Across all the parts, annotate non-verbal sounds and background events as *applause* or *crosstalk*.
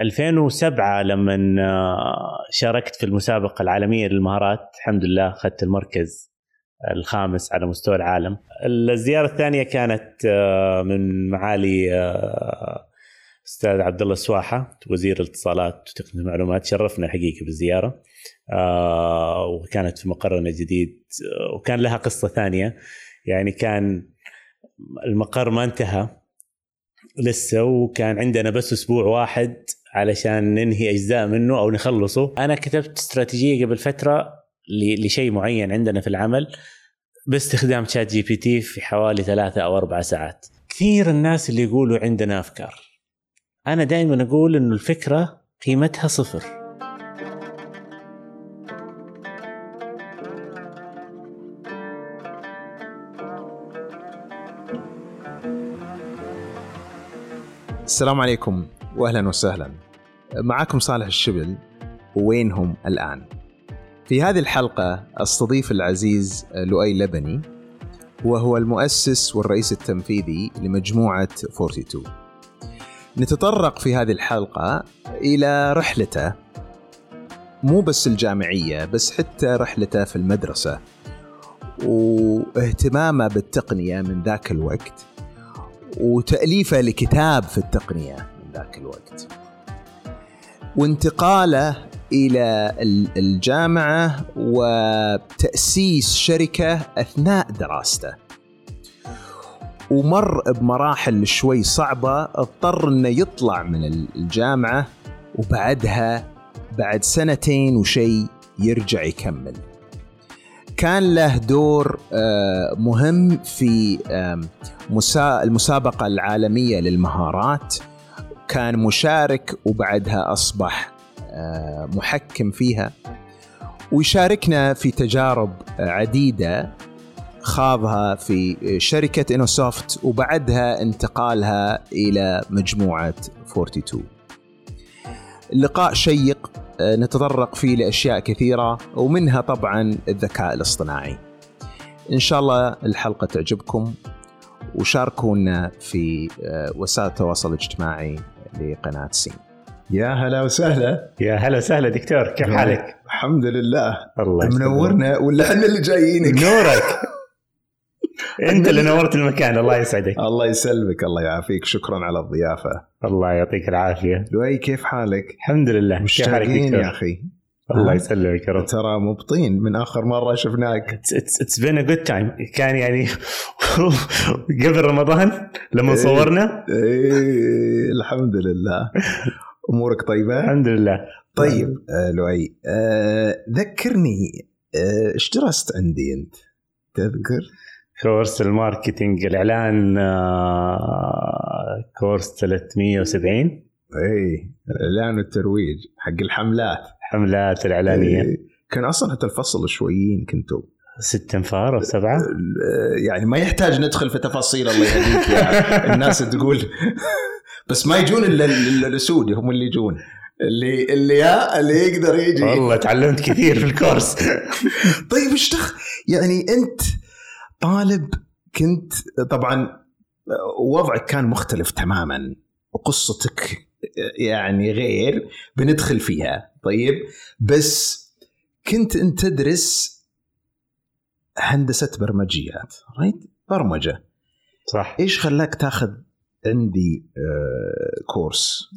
2007 لما آه، شاركت في المسابقة العالمية للمهارات الحمد لله أخذت المركز الخامس على مستوى العالم. الزيارة الثانية كانت آه، من معالي آه، أستاذ عبد الله السواحه وزير الاتصالات وتقنية المعلومات شرفنا حقيقه بالزيارة وكانت في مقرنا الجديد وكان لها قصة ثانية يعني كان المقر ما انتهى لسه وكان عندنا بس أسبوع واحد علشان ننهي أجزاء منه أو نخلصه. أنا كتبت استراتيجية قبل فترة لشيء معين عندنا في العمل باستخدام ChatGPT في حوالي ثلاثة أو أربع ساعات. كثير الناس اللي يقولوا عندنا أفكار. أنا دائما أقول إنه الفكرة قيمتها صفر. السلام عليكم. واهلا وسهلا. معكم صالح الشبل ووينهم الآن. في هذه الحلقة أستضيف العزيز لؤي لبني وهو المؤسس والرئيس التنفيذي لمجموعة 42 نتطرق في هذه الحلقة إلى رحلته مو بس الجامعية بس حتى رحلته في المدرسة واهتمامه بالتقنية من ذاك الوقت وتأليفه لكتاب في التقنية من ذاك الوقت. وانتقاله إلى الجامعة وتأسيس شركة أثناء دراسته. ومر بمراحل شوي صعبة اضطر إنه يطلع من الجامعة وبعدها بعد سنتين وشي يرجع يكمل. كان له دور آه، مهم في المسابقة العالمية للمهارات. كان مشارك وبعدها أصبح آه، محكم فيها ويشاركنا في تجارب عديدة خاضها في شركة إنوسوفت وبعدها انتقالها إلى مجموعة 42 اللقاء شيق آه، نتطرق فيه لأشياء كثيرة ومنها طبعا الذكاء الاصطناعي. إن شاء الله الحلقة تعجبكم وشاركونا في آه، وسائل التواصل الاجتماعي لقناة سين. يا هلا وسهلا. يا هلا وسهلا دكتور كيف حالك؟ الحمد لله. الله منورنا ولا إحنا اللي جايينك؟ نورك. *laughs* أنت اللي نورت المكان الله يسعدك. الله يسلمك الله يعافيك. شكرا على الضيافة. الله يعطيك العافية. لؤي كيف حالك؟ الحمد لله كيف حالك يا أخي. الله يسلمك يا رب. ترى مبطين من آخر مرة شفناك. it's been a good time كان يعني *laughs* قبل رمضان لما إيه، صورنا. إيه الحمد لله. أمورك طيبة؟ الحمد لله. طيب آه لؤي آه ذكرني آه، إيش آه درست عندي أنت؟ تذكر؟ course ال marketing الإعلان course 370 اي الإعلان والترويج حق الحملات. الحملات الإعلانية. إيه. كان أصلا حتى الفصل شويين كنتوا. ست انفار أو سبعة؟ يعني ما يحتاج ندخل في تفاصيل الله يهديك يعني *laughs* الناس تقول. بس ما يجون إلا السود هم اللي يجون. اللي اللي ها اللي يقدر يجي. والله تعلمت كثير في الكورس. *laughs* طيب إيش يعني أنت طالب كنت طبعا وضعك كان مختلف تماما وقصتك يعني غير بندخل فيها. طيب بس كنت أنت تدرس هندسة برمجيات رايت برمجة. صح. إيش خلاك تاخذ عندي آه كورس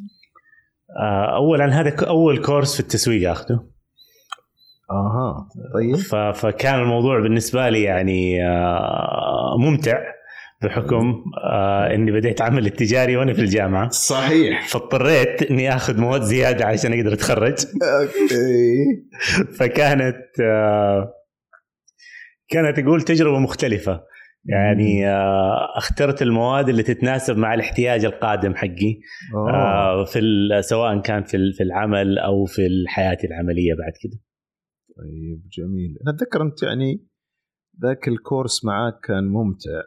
آه اولا هذا أول كورس في التسويق أخذه. أها طيب. فكان الموضوع بالنسبة لي يعني آه، ممتع. بحكم آه إني بديت عمل التجاري وأنا في الجامعة. صحيح. فاضطريت إني آخذ مواد زيادة عشان أقدر أتخرج. أوكي. فكانت آه كانت أقول تجربة مختلفة. يعني آه اخترت المواد اللي تتناسب مع الاحتياج القادم حقي. آه في سواء كان في في العمل أو في حياتي العملية بعد كده. طيب جميل. أنا أتذكر أنت يعني ذاك الكورس معاك كان ممتع.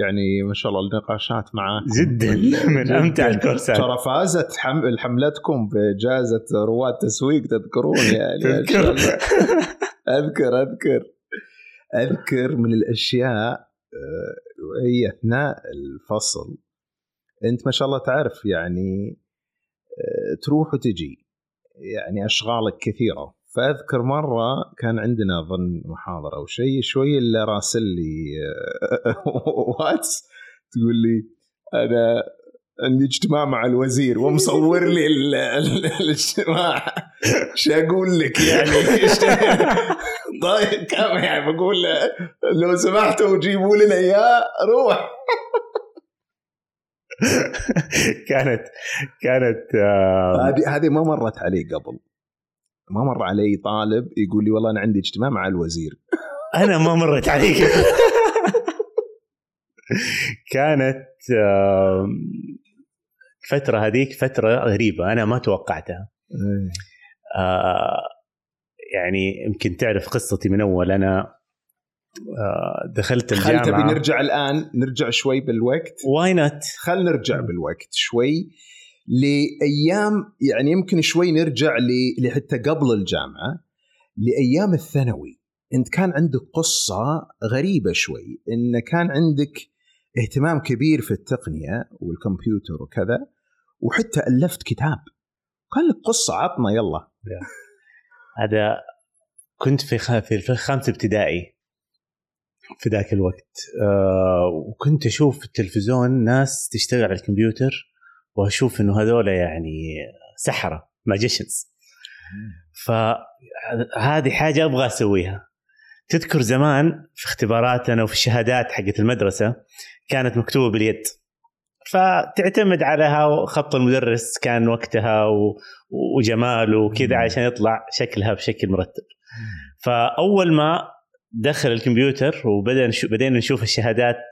يعني ما شاء الله النقاشات معاك جدا. *laughs* من أمتع الكورسات. ترى فازت حم... حملتكم بجائزة رواد تسويق تذكرون يعني *laughs* اذكر أذكر أذكر. أذكر من الأشياء هي آه، أثناء الفصل. أنت ما شاء الله تعرف يعني آه، تروح وتجي. يعني أشغالك كثيرة. فأذكر مرة كان عندنا اظن محاضرة أو شيء شوي الا راسل لي آه، *laughs* واتس تقول لي أنا عندي اجتماع مع الوزير ومصور لي ال- ال- *laughs* الاجتماع. شو أقول لك يعني؟ *laughs* طيب كم يعني؟ بقول لو سمحتوا جيبوا لنا إياه روح. كانت كانت آه، هذه هذه ما مرت علي قبل. ما مر علي طالب يقول لي والله أنا عندي اجتماع مع الوزير. أنا ما مرت عليك. *laughs* كانت الفترة هذيك فترة غريبة أنا ما توقعتها. آه، يعني يمكن تعرف قصتي من أول. أنا آه، دخلت خل تبي الجامعة. نرجع الآن نرجع شوي بالوقت. why not خل نرجع بالوقت شوي. لأيام يعني يمكن شوي نرجع لحتى قبل الجامعة لأيام الثانوي. إنت كان عندك قصة غريبة شوي إن كان عندك اهتمام كبير في التقنية والكمبيوتر وكذا وحتى ألفت كتاب. كان لك قصة عطنا يلا. هذا كنت في في خامسة ابتدائي في ذاك الوقت. آه وكنت أشوف في التلفزيون ناس تشتغل على الكمبيوتر. واشوف انه هذول يعني سحرة ماجيشنز فهذه حاجة أبغى أسويها. تذكر زمان في اختباراتنا وفي الشهادات حقت المدرسة كانت مكتوبة باليد. فتعتمد على خط المدرس كان وقتها و... وجماله وكذا. عشان يطلع شكلها بشكل مرتب. فأول ما دخل الكمبيوتر وبدا نشو... بدينا نشوف الشهادات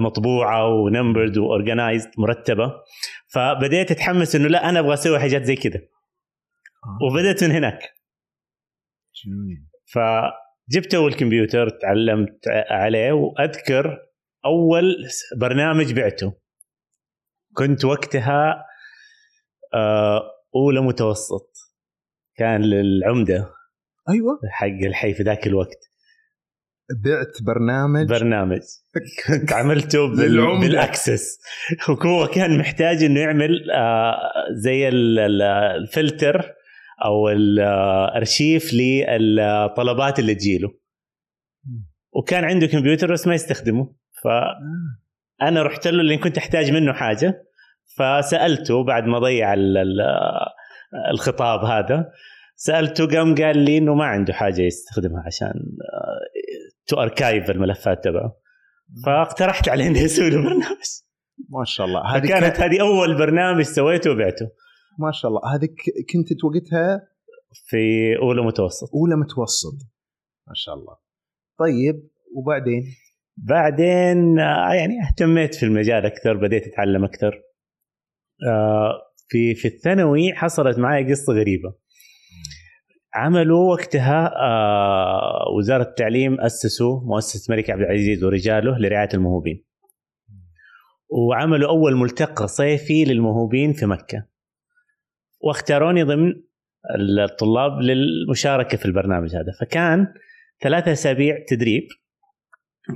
مطبوعة و numbered و organized مرتبة. فبديت أتحمس إنه لا أنا أبغى أسوي حاجات زي كذا وبدأت من هناك. جميل. فجبت أول كمبيوتر تعلمت عليه وأذكر أول برنامج بعته. كنت وقتها آه، أولى متوسط. كان للعمدة. أيوه. حق الحي في ذاك الوقت. بعت برنامج برنامج. كنت *laughs* عملته بال... بالأكسس. وهو كان محتاج إنه يعمل آه، زي ال- ال- الفلتر أو الأرشيف للطلبات اللي تجيله. وكان عنده كمبيوتر بس ما يستخدمه. فانا رحت له لأن كنت أحتاج منه حاجة. فسألته بعد ما ضيع ال- ال- الخطاب هذا. سألته قام قال لي إنه ما عنده حاجة يستخدمها عشان to archive الملفات تبعه. فاقترحت عليه اني أسوي له برنامج. ما شاء الله. هذه كانت هذه أول برنامج سويته وبعته. ما شاء الله. هذه كنت وقتها؟ في أولى متوسط. أولى متوسط. ما شاء الله. طيب وبعدين؟ بعدين آه، يعني اهتميت في المجال أكثر بديت أتعلم أكثر. آه، في في الثانوي حصلت معي قصة غريبة. عملوا وقتها آه، وزارة التعليم أسسوا مؤسسة الملك عبد العزيز ورجاله لرعاية الموهوبين وعملوا أول ملتقى صيفي للموهوبين في مكة. واختاروني ضمن الطلاب للمشاركة في البرنامج هذا. فكان ثلاثة أسابيع تدريب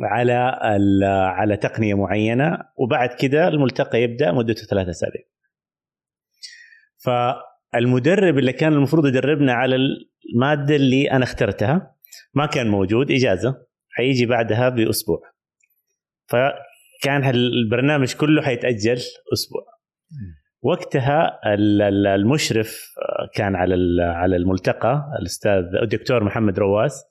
على على تقنية معينة وبعد كده الملتقى يبدأ مدته ثلاثة أسابيع. فالمدرب اللي كان المفروض يدربنا على المادة اللي أنا اخترتها ما كان موجود إجازة حيجي بعدها بأسبوع. فكان البرنامج كله حيتأجل أسبوع. وقتها ال- ال- المشرف آه، كان على على الملتقى الأستاذ الدكتور محمد رواس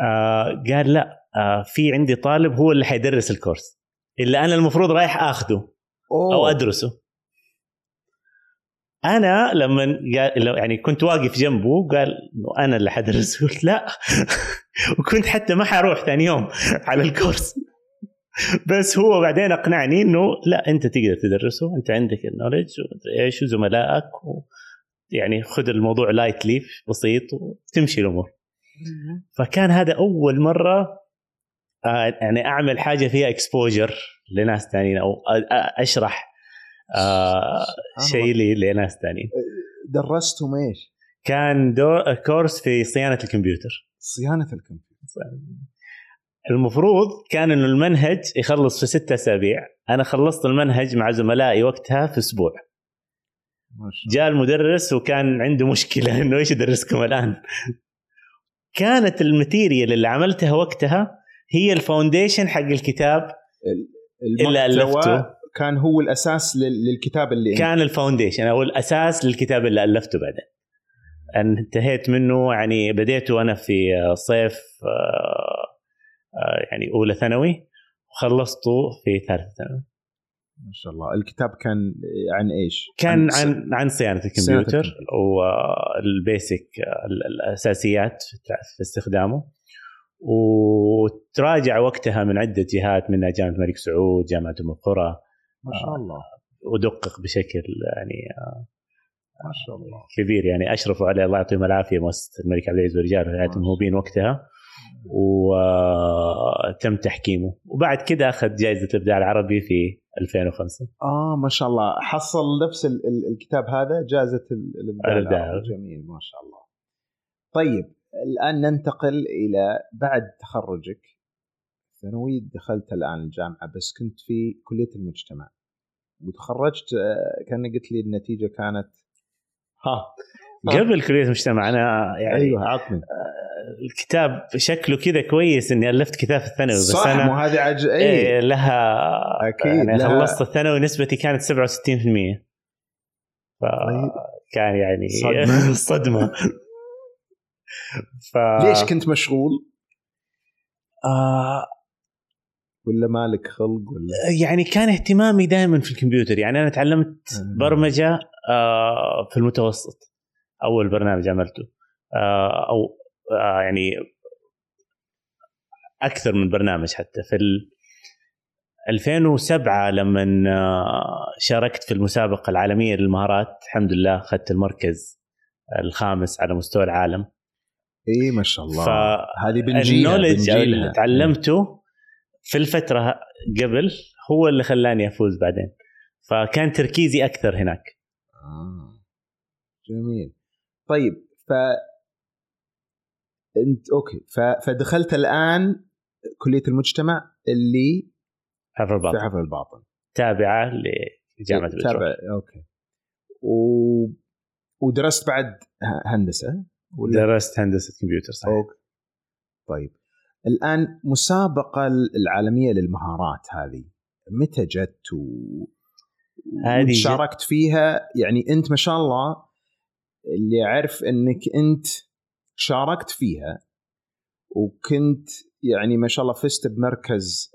آه، قال لا آه، في عندي طالب هو اللي حيدرس الكورس اللي أنا المفروض رايح اخذه أو. أدرسه أنا لما قال يعني كنت واقف جنبه قال إنه أنا اللي حدرس قلت *laughs* لا. وكنت حتى ما حروح ثاني يوم على ال course. بس هو بعدين أقنعني إنه لا أنت تقدر تدرسه. أنت عندك ال knowledge إيش وزملائك و يعني خذ الموضوع lightly بسيط وتمشي الأمور. فكان هذا أول مرة آه، يعني أعمل حاجة فيها exposure لناس ثانيين أو أشرح آه شيء لي- لناس ثانيين. درستهم إيش؟ كان دو course في صيانة الكمبيوتر. صيانة الكمبيوتر. المفروض كان إنه المنهج يخلص في ستة أسابيع. أنا خلصت المنهج مع زملائي وقتها في أسبوع. جاء المدرس وكان عنده مشكلة إنه إيش يدرسكم الآن؟ كانت ال material اللي عملتها وقتها هي ال foundation حق الكتاب اللي ألفته. كان هو الأساس لل- للكتاب اللي كان ال foundation أو الأساس للكتاب اللي ألفته بعدين انتهيت منه يعني بديته أنا في صيف آه، آه، يعني أولى ثانوي وخلصته في ثالثة ثانوي ما شاء الله الكتاب كان عن إيش؟ كان س- عن عن صيانة الكمبيوتر. والبيسك ال- الأساسيات في استخدامه وتراجع وقتها من عدة جهات منها جامعة الملك سعود جامعة أم القرى ما شاء الله. ودقق بشكل يعني ما شاء الله. كبير يعني. أشرفوا عليه. الله يعطيهم العافية. مؤسسة الملك عبد العزيز ورجاله هيئه الموهوبين وقتها. وتم تحكيمه. وبعد كده أخذ جائزة الإبداع العربي في 2005 آه ما شاء الله. حصل نفس ال- ال- الكتاب هذا جائزة ال- الإبداع. العربي. جميل. ما شاء الله. طيب الآن ننتقل إلى بعد تخرجك. ثانوي دخلت الآن الجامعة بس كنت في كلية المجتمع. وتخرجت آه، كأن قلت لي النتيجة كانت ها قبل كلية المجتمع أنا يعني أيوه عطني. الكتاب شكله كده كويس إني ألفت كتاب في الثانوي بس صح أنا مو هذه عج... اي إيه لها أكيد، يعني لها- خلصت الثانوي نسبتي كانت 67% ف طيب. كان يعني صدمة. *laughs* صدمة. ف... ليش كنت مشغول؟ آه ولا مالك خلق ولا؟ يعني كان اهتمامي دائما في الكمبيوتر. يعني أنا تعلمت. برمجة آه، في المتوسط. أول برنامج عملته. آه، أو آه، يعني أكثر من برنامج حتى. في ال 2007 لما شاركت في المسابقة العالمية للمهارات الحمد لله أخذت المركز الخامس على مستوى العالم. إي ما شاء الله. هذه بنجيلها النولج اللي تعلمته في الفترة قبل هو اللي خلاني أفوز بعدين. فكان تركيزي أكثر هناك. آه. جميل. طيب ف أنت أوكي. ف... فدخلت الآن كلية المجتمع اللي حفر في الباطن حفل الباطن. تابعة لجامعة تابع بتروح okay. و... ودرست بعد هندسة ولا؟ درست هندسة كمبيوتر صحيح. okay. طيب. الآن مسابقة العالمية للمهارات هذه متى جت و... شاركت فيها؟ يعني أنت ما شاء الله اللي اعرف أنك أنت شاركت فيها وكنت يعني ما شاء الله فزت بمركز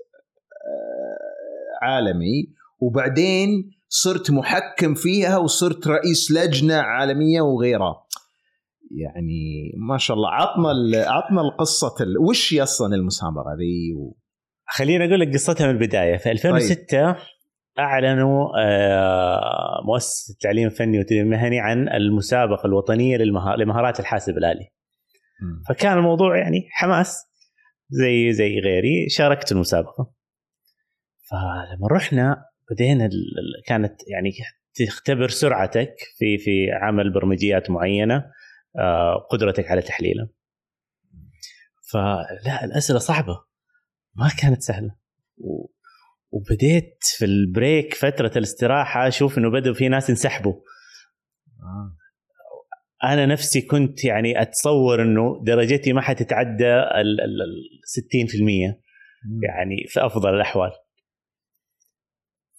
آه، عالمي وبعدين صرت محكم فيها وصرت رئيس لجنة عالمية وغيرها. يعني ما شاء الله عطنا عطنا القصة ال... وش هي أصلا المسابقه ذي؟ و... خليني أقول لك قصتها من البداية. في 2006 أعلنوا آه، مؤسسه التعليم الفني والتدريب المهني عن المسابقة الوطنية لمهارات الحاسب الآلي. فكان الموضوع يعني حماس زي زي غيري شاركت المسابقة. فلما رحنا بدينا كانت يعني تختبر سرعتك في في عمل برمجيات معينة. قدرتك على تحليلها فلا الأسئلة صعبة. ما كانت سهلة. و- وبديت في البريك فترة الاستراحة أشوف إنه بدأوا في ناس ينسحبوا آه. أنا نفسي كنت يعني أتصور إنه درجتي ما حتتعدى ال ال- ال 60% يعني في أفضل الأحوال.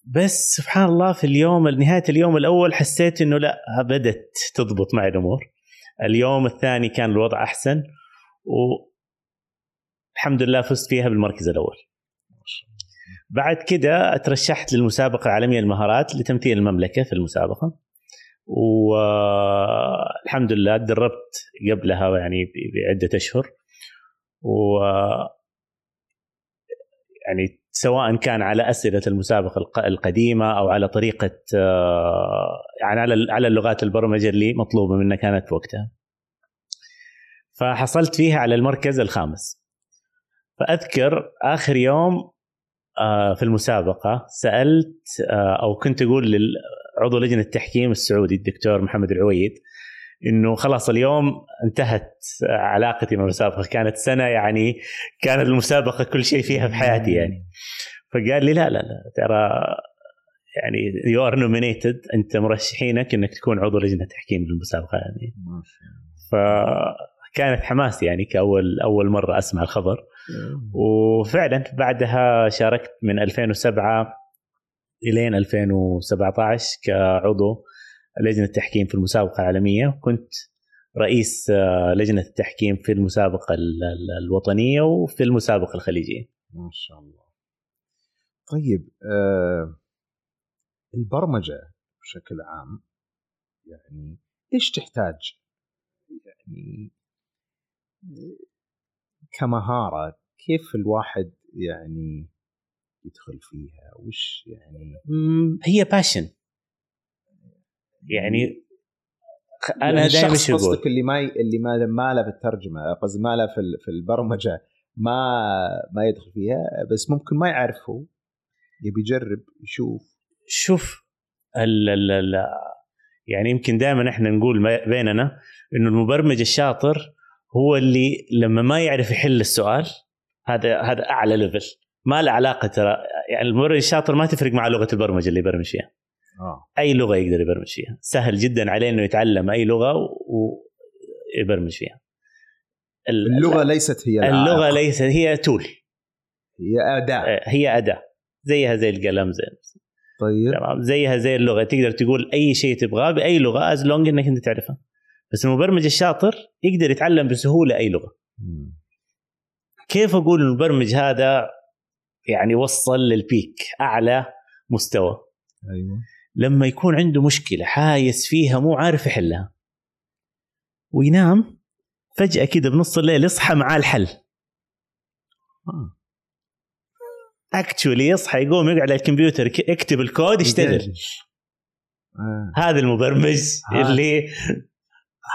بس سبحان الله في اليوم نهاية اليوم الأول حسيت إنه لا بدت تضبط معي الأمور. اليوم الثاني كان الوضع أحسن والحمد لله فزت فيها بالمركز الأول. بعد كده ترشحت للمسابقة العالميه للمهارات لتمثيل المملكة في المسابقة والحمد لله تدربت قبلها يعني بعدة أشهر و يعني سواء كان على أسئلة المسابقة الق- القديمة أو على طريقة آه، يعني على على اللغات البرمجة اللي مطلوبة منا كانت في وقتها. فحصلت فيها على المركز الخامس. فأذكر آخر يوم آه، في المسابقة سألت آه، أو كنت أقول لعضو لجنة التحكيم السعودي الدكتور محمد العويد إنه خلاص اليوم انتهت علاقتي مع المسابقة. كانت سنة يعني كانت المسابقة كل شيء فيها في حياتي يعني. فقال لي لا لا لا ترى يعني you are nominated أنت مرشحينك إنك تكون عضو لجنة تحكيم بالمسابقة يعني. فكانت حماس يعني كأول أول مرة أسمع الخبر. وفعلا بعدها شاركت من 2007 إلين 2017 كعضو لجنة التحكيم في المسابقة العالمية. كنت رئيس آه، لجنة التحكيم في المسابقة ال- ال- الوطنية وفي المسابقة الخليجية. ما شاء الله. طيب آه البرمجة بشكل عام يعني إيش تحتاج؟ يعني كمهارة كيف الواحد يعني يدخل فيها؟ وش يعني؟ هي باشن يعني أنا يعني دائما إيش أقول قصدك اللي ما ي- اللي ما ما له في الترجمه قصدي ما له في ال- في البرمجة ما ما يدخل فيها بس ممكن ما يعرف هو يبي يجرب يشوف. شوف ال ال ال يعني يمكن دائما إحنا نقول بيننا إنه المبرمج الشاطر هو اللي لما ما يعرف يحل السؤال هذا هذا أعلى level ما له علاقة ترى يعني المبرمج الشاطر ما تفرق مع لغة البرمجة اللي يبرمج فيها. آه. أي لغة يقدر يبرمج فيها سهل جدا عليه إنه يتعلم أي لغة ويبرمج فيها ال- اللغة ليست هي اللغة العائق. ليست هي tool هي أداة. هي أداة. زيها زي القلم زي طيب. تمام. زيها زي اللغة. تقدر تقول أي شيء تبغاه بأي لغة as long إنك أنت تعرفها بس المبرمج الشاطر يقدر يتعلم بسهولة أي لغة. مم. كيف أقول المبرمج هذا يعني وصل لل peak أعلى مستوى. أيوه. لما يكون عنده مشكلة حايس فيها مو عارف يحلها. وينام فجأة كده بنص الليل يصحى معاه الحل. آه. اكشولي يصحى يقوم يقعد على الكمبيوتر يكتب الكود يشتغل. آه. هذا المبرمج هذا- اللي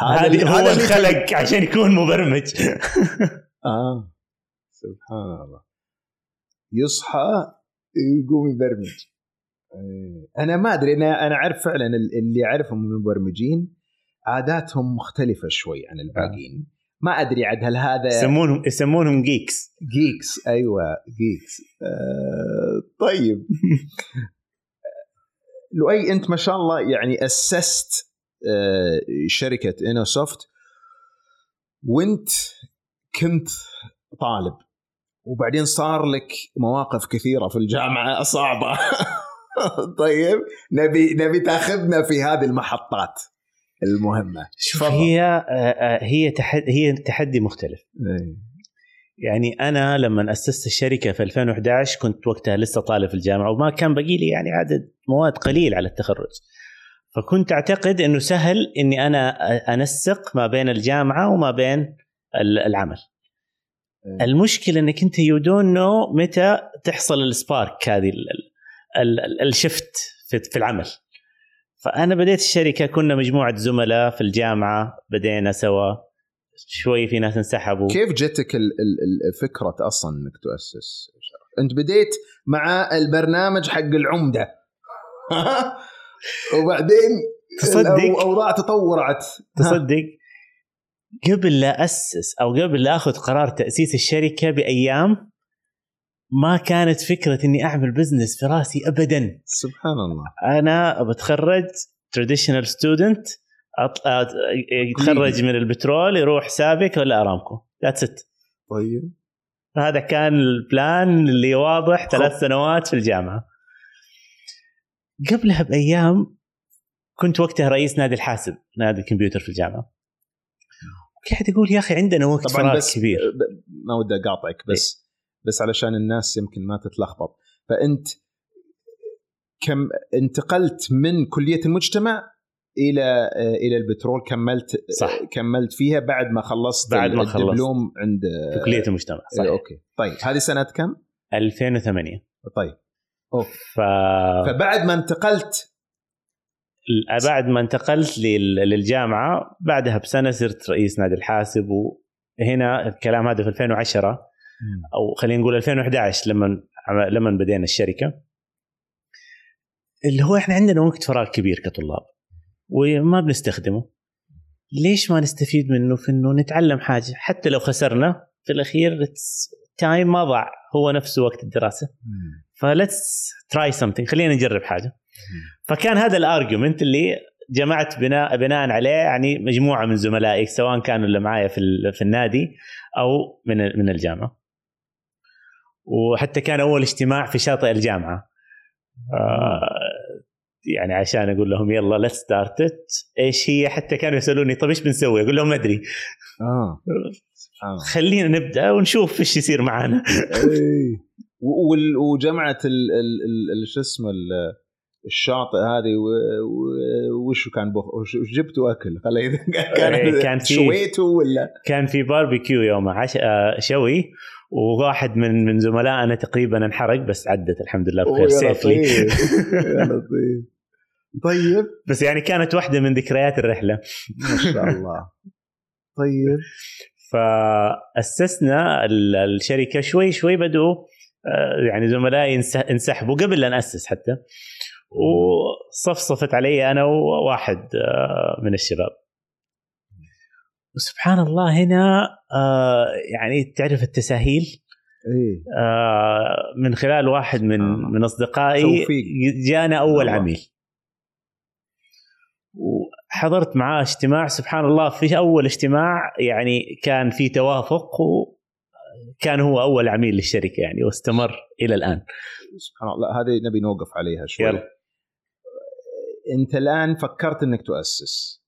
هذا هو انخلق عشان يكون مبرمج. *laughs* آه. سبحان الله. يصحى يقوم يبرمج. أنا ما أدري أنا أنا أعرف فعلا ال- اللي أعرفهم من المبرمجين عاداتهم مختلفة شوي عن الباقيين. ما أدري عاد هل هذا يسمونهم يسمونهم geeks geeks أيوه geeks آه طيب. *laughs* لؤي أنت ما شاء الله يعني أسست آه شركة إنوسوفت وأنت كنت طالب وبعدين صار لك مواقف كثيرة في الجامعة صعبه *laughs* *laughs* طيب نبي نبي تاخذنا في هذه المحطات المهمة شوف. هي آه، آه، هي تحدي هي تحدي مختلف إيه. يعني أنا لما أسست الشركة في 2011 كنت وقتها لسه طالب في الجامعة وما كان باقي لي يعني عدد مواد قليل على التخرج فكنت أعتقد إنه سهل إني أنا أنسق ما بين الجامعة وما بين ال- العمل إيه. المشكلة إنك أنت يو دون نو متى تحصل السبارك هذه الشفت في العمل. فأنا بديت الشركة كنا مجموعة زملاء في الجامعة بدينا سوا. شوي في ناس انسحبوا. كيف جتك ال- ال- الفكرة أصلا إنك تؤسس؟ أنت بديت مع البرنامج حق العمدة. *laughs* وبعدين تصدق؟ الاوضاع تطورت. تصدق؟ قبل لا أسس أو قبل لا أخذ قرار تأسيس الشركة بأيام ما كانت فكرة إني أعمل business في راسي ابدا. سبحان الله. أنا بتخرج traditional student يتخرج من البترول يروح سابك ولا أرامكو. that's it طيب. هذا كان ال plan اللي واضح ثلاث سنوات في الجامعة. قبلها بأيام كنت وقتها رئيس نادي الحاسب نادي الكمبيوتر في الجامعة. قاعد أقول يا أخي عندنا وقت طبعا فراغ بس كبير. ما ودي أقاطعك بس بس علشان الناس يمكن ما تتلخبط فأنت كم انتقلت من كلية المجتمع إلى إلى البترول كملت صح. كملت فيها بعد ما خلصت بعد ما خلصت. الدبلوم عند في كلية المجتمع صح أوكي طيب هذه سنة كم؟ 2008 طيب ف فبعد ما انتقلت بعد ما انتقلت لل- للجامعة بعدها بسنة صرت رئيس نادي الحاسب وهنا الكلام هذا في 2010 أو خلينا نقول 2011 لما لما بدينا الشركة. اللي هو إحنا عندنا وقت فراغ كبير كطلاب وما بنستخدمه. ليش ما نستفيد منه؟ في إنه نتعلم حاجة. حتى لو خسرنا في الأخير time ما ضاع. هو نفسه وقت الدراسة. ف let's try something خلينا نجرب حاجة. فكان هذا ال argument اللي جمعت بناء بناء عليه يعني مجموعة من زملائي سواء كانوا اللي معايا في في النادي أو من من الجامعة. وحتى كان أول اجتماع في شاطئ الجامعة. آه يعني عشان أقول لهم يلا let's start إيش هي؟ حتى كانوا يسألوني طيب إيش بنسوي؟ أقول لهم ما أدري. آه. الله *laughs* خلينا نبدأ ونشوف إيش يصير معانا وجمعة ال- ال- ال- ال- شو اسمه ال- الشاطئ هذه وش كان بخ... وش جبتوا أكل؟ خلي كان كان في- شويتوا ولا؟ كان في باربيكيو يوم عش... آه، شوي. وواحد من من زملائنا تقريبا انحرق بس عدت الحمد لله بخير. safely *laughs* يا لطيف. طيب. بس يعني كانت واحدة من ذكريات الرحلة. ما شاء الله. طيب. فأسسنا ال- الشركة شوي شوي بدوا آه، يعني زملائي انس- انسحبوا قبل لا ناسس حتى. وصفصفت علي أنا وواحد آه، من الشباب. وسبحان الله هنا آه، يعني تعرف التساهيل إيه آه، من خلال واحد من آه. من أصدقائي توفيق. جانا أول الله. عميل وحضرت معاه اجتماع سبحان الله في أول اجتماع يعني كان في توافق وكان هو أول عميل للشركة يعني واستمر إلى الآن سبحان الله هذه نبي نوقف عليها شوي يلا. أنت الآن فكرت إنك تؤسس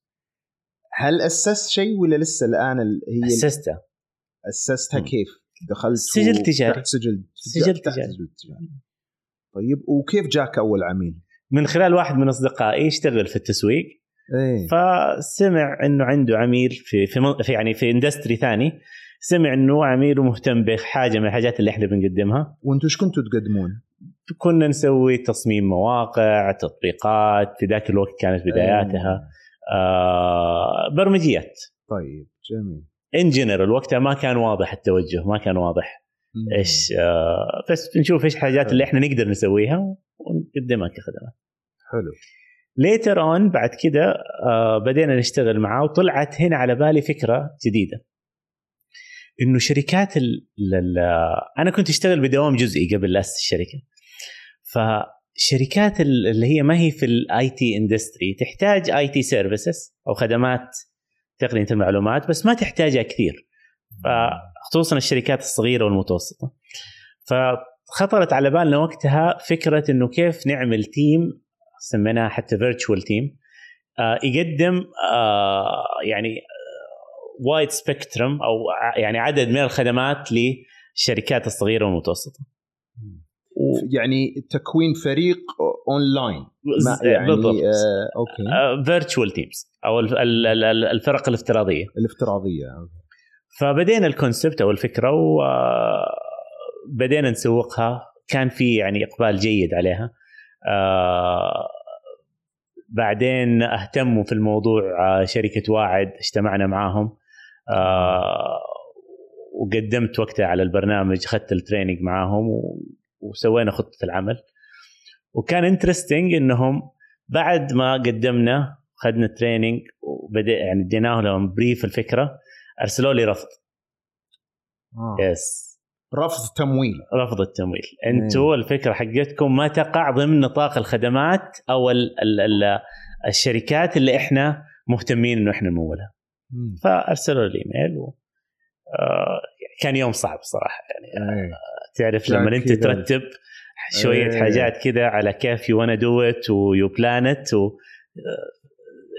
هل أسست شيء ولا لسه الآن ال- هي اسسته أسستها مم. كيف؟ دخلت سجل و- تجاري. سجل سجل تجاري. سجل تجاري طيب وكيف جاك أول عميل؟ من خلال واحد من أصدقائي يشتغل في التسويق إيه فسمع إنه عنده عميل في في, يعني في اندستري ثاني سمع إنه عميل ومهتم بحاجة من الحاجات اللي إحنا بنقدمها وأنتم إيش كنتوا تقدمون؟ كنا نسوي تصميم مواقع تطبيقات في ذاك الوقت كانت بداياتها آه برمجيات. طيب جميل. in general وقتها ما كان واضح التوجه ما كان واضح مم. إيش آه بس بنشوف إيش الحاجات اللي إحنا نقدر نسويها ونقدمها كخدمات حلو. later on بعد كده آه بدينا نشتغل معاه وطلعت هنا على بالي فكرة جديدة. إنه شركات ال ال أنا كنت أشتغل بدوام جزئي قبل لا الشركة. فشركات ال- اللي هي ما هي في ال IT industry تحتاج IT services أو خدمات تقنية المعلومات بس ما تحتاجها كثير. خصوصا الشركات الصغيرة والمتوسطة. فخطرت على بالنا وقتها فكرة إنه كيف نعمل team سميناها حتى virtual team يقدم آه، يعني وايد spectrum أو يعني عدد من الخدمات للشركات الصغيرة والمتوسطة. يعني تكوين فريق اونلاين يعني بالضبط. آه okay. virtual teams أو ال- ال- ال- الفرق الافتراضية. الافتراضية فبدينا ال concept أو الفكرة وبدينا نسوقها. كان في يعني إقبال جيد عليها. آه، بعدين اهتموا في الموضوع آه، شركة واعد اجتمعنا معاهم. آه، وقدمت وقتها على البرنامج اخذت ال training معاهم وسوينا خطة العمل. وكان interesting إنهم بعد ما قدمنا اخذنا training وبدأ يعني اديناه لهم brief الفكرة ارسلوا لي رفض. آه. yes رفض تمويل رفض التمويل. أنتوا الفكرة حقتكم ما تقع ضمن نطاق الخدمات أو ال ال ال الشركات اللي إحنا مهتمين إنه إحنا نمولها. فأرسلوا لي ايميل و آه، كان يوم صعب صراحة يعني. إيه. تعرف لما انت كذا. ترتب شوية إيه. حاجات كده على كيف you wanna do it و you plan it و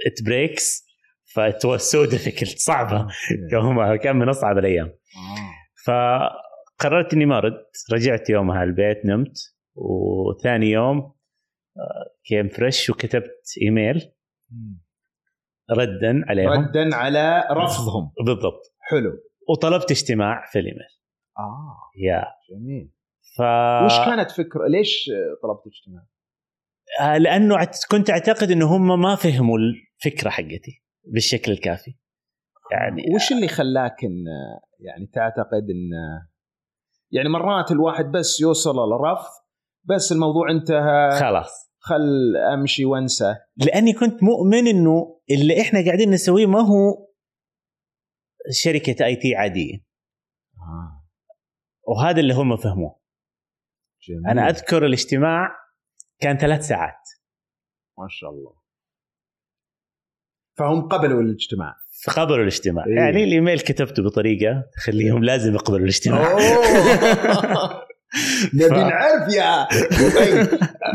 it breaks that was so difficult صعبة. يومها كان من أصعب الأيام. آه. فقررت إني ما أرد. رجعت يومها البيت نمت. وثاني يوم came fresh وكتبت إيميل. ردا عليهم. ردا على رفضهم. بالضبط. حلو. وطلبت اجتماع في الإيميل. آه يا جميل. ف وش كانت فكره ليش طلبت اجتماع؟ آه، لأنه كنت أعتقد إنه هم ما فهموا الفكرة حقتي بالشكل الكافي. يعني وش اللي خلاك إن يعني تعتقد إن يعني مرات الواحد بس يوصل لرفض بس الموضوع انتهى خلاص. خل أمشي وانسى. لأني كنت مؤمن إنه اللي إحنا قاعدين نسويه ما هو شركة اي تي عادية. آه. وهذا اللي هم فهموه جميل. أنا أذكر الاجتماع كان ثلاث ساعات ما شاء الله فهم قبلوا الاجتماع فقبلوا الاجتماع إيه. يعني الايميل كتبته بطريقة تخليهم لازم يقبلوا الاجتماع. *laughs* نبي نعرف يا.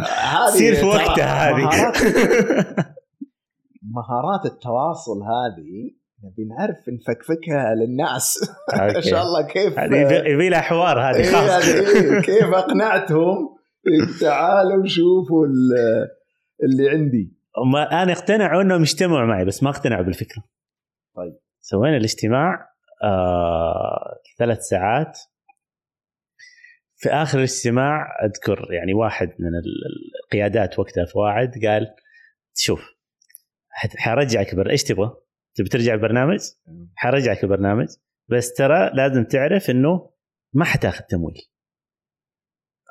هذه تصير في وقتها هذه مهارات *laughs* التواصل هذه نبي نعرف نفكفكها للناس *laughs* إن. شاء الله كيف هذه يبي- لها حوار هذه إيه خاص هذه إيه *laughs* كيف أقنعتهم تعالوا شوفوا ال- اللي عندي هم الآن اقتنعوا إنهم يجتمعوا معي بس ما اقتنعوا بالفكرة طيب. سوينا الاجتماع آه، ثلاث ساعات في آخر الاجتماع أذكر يعني واحد من ال- القيادات وقتها في واعد قال شوف حرجعك بر إيش تبغى؟ تبي ترجع البرنامج؟ حرجعك البرنامج. بس ترى لازم تعرف إنه ما حتاخذ تمويل.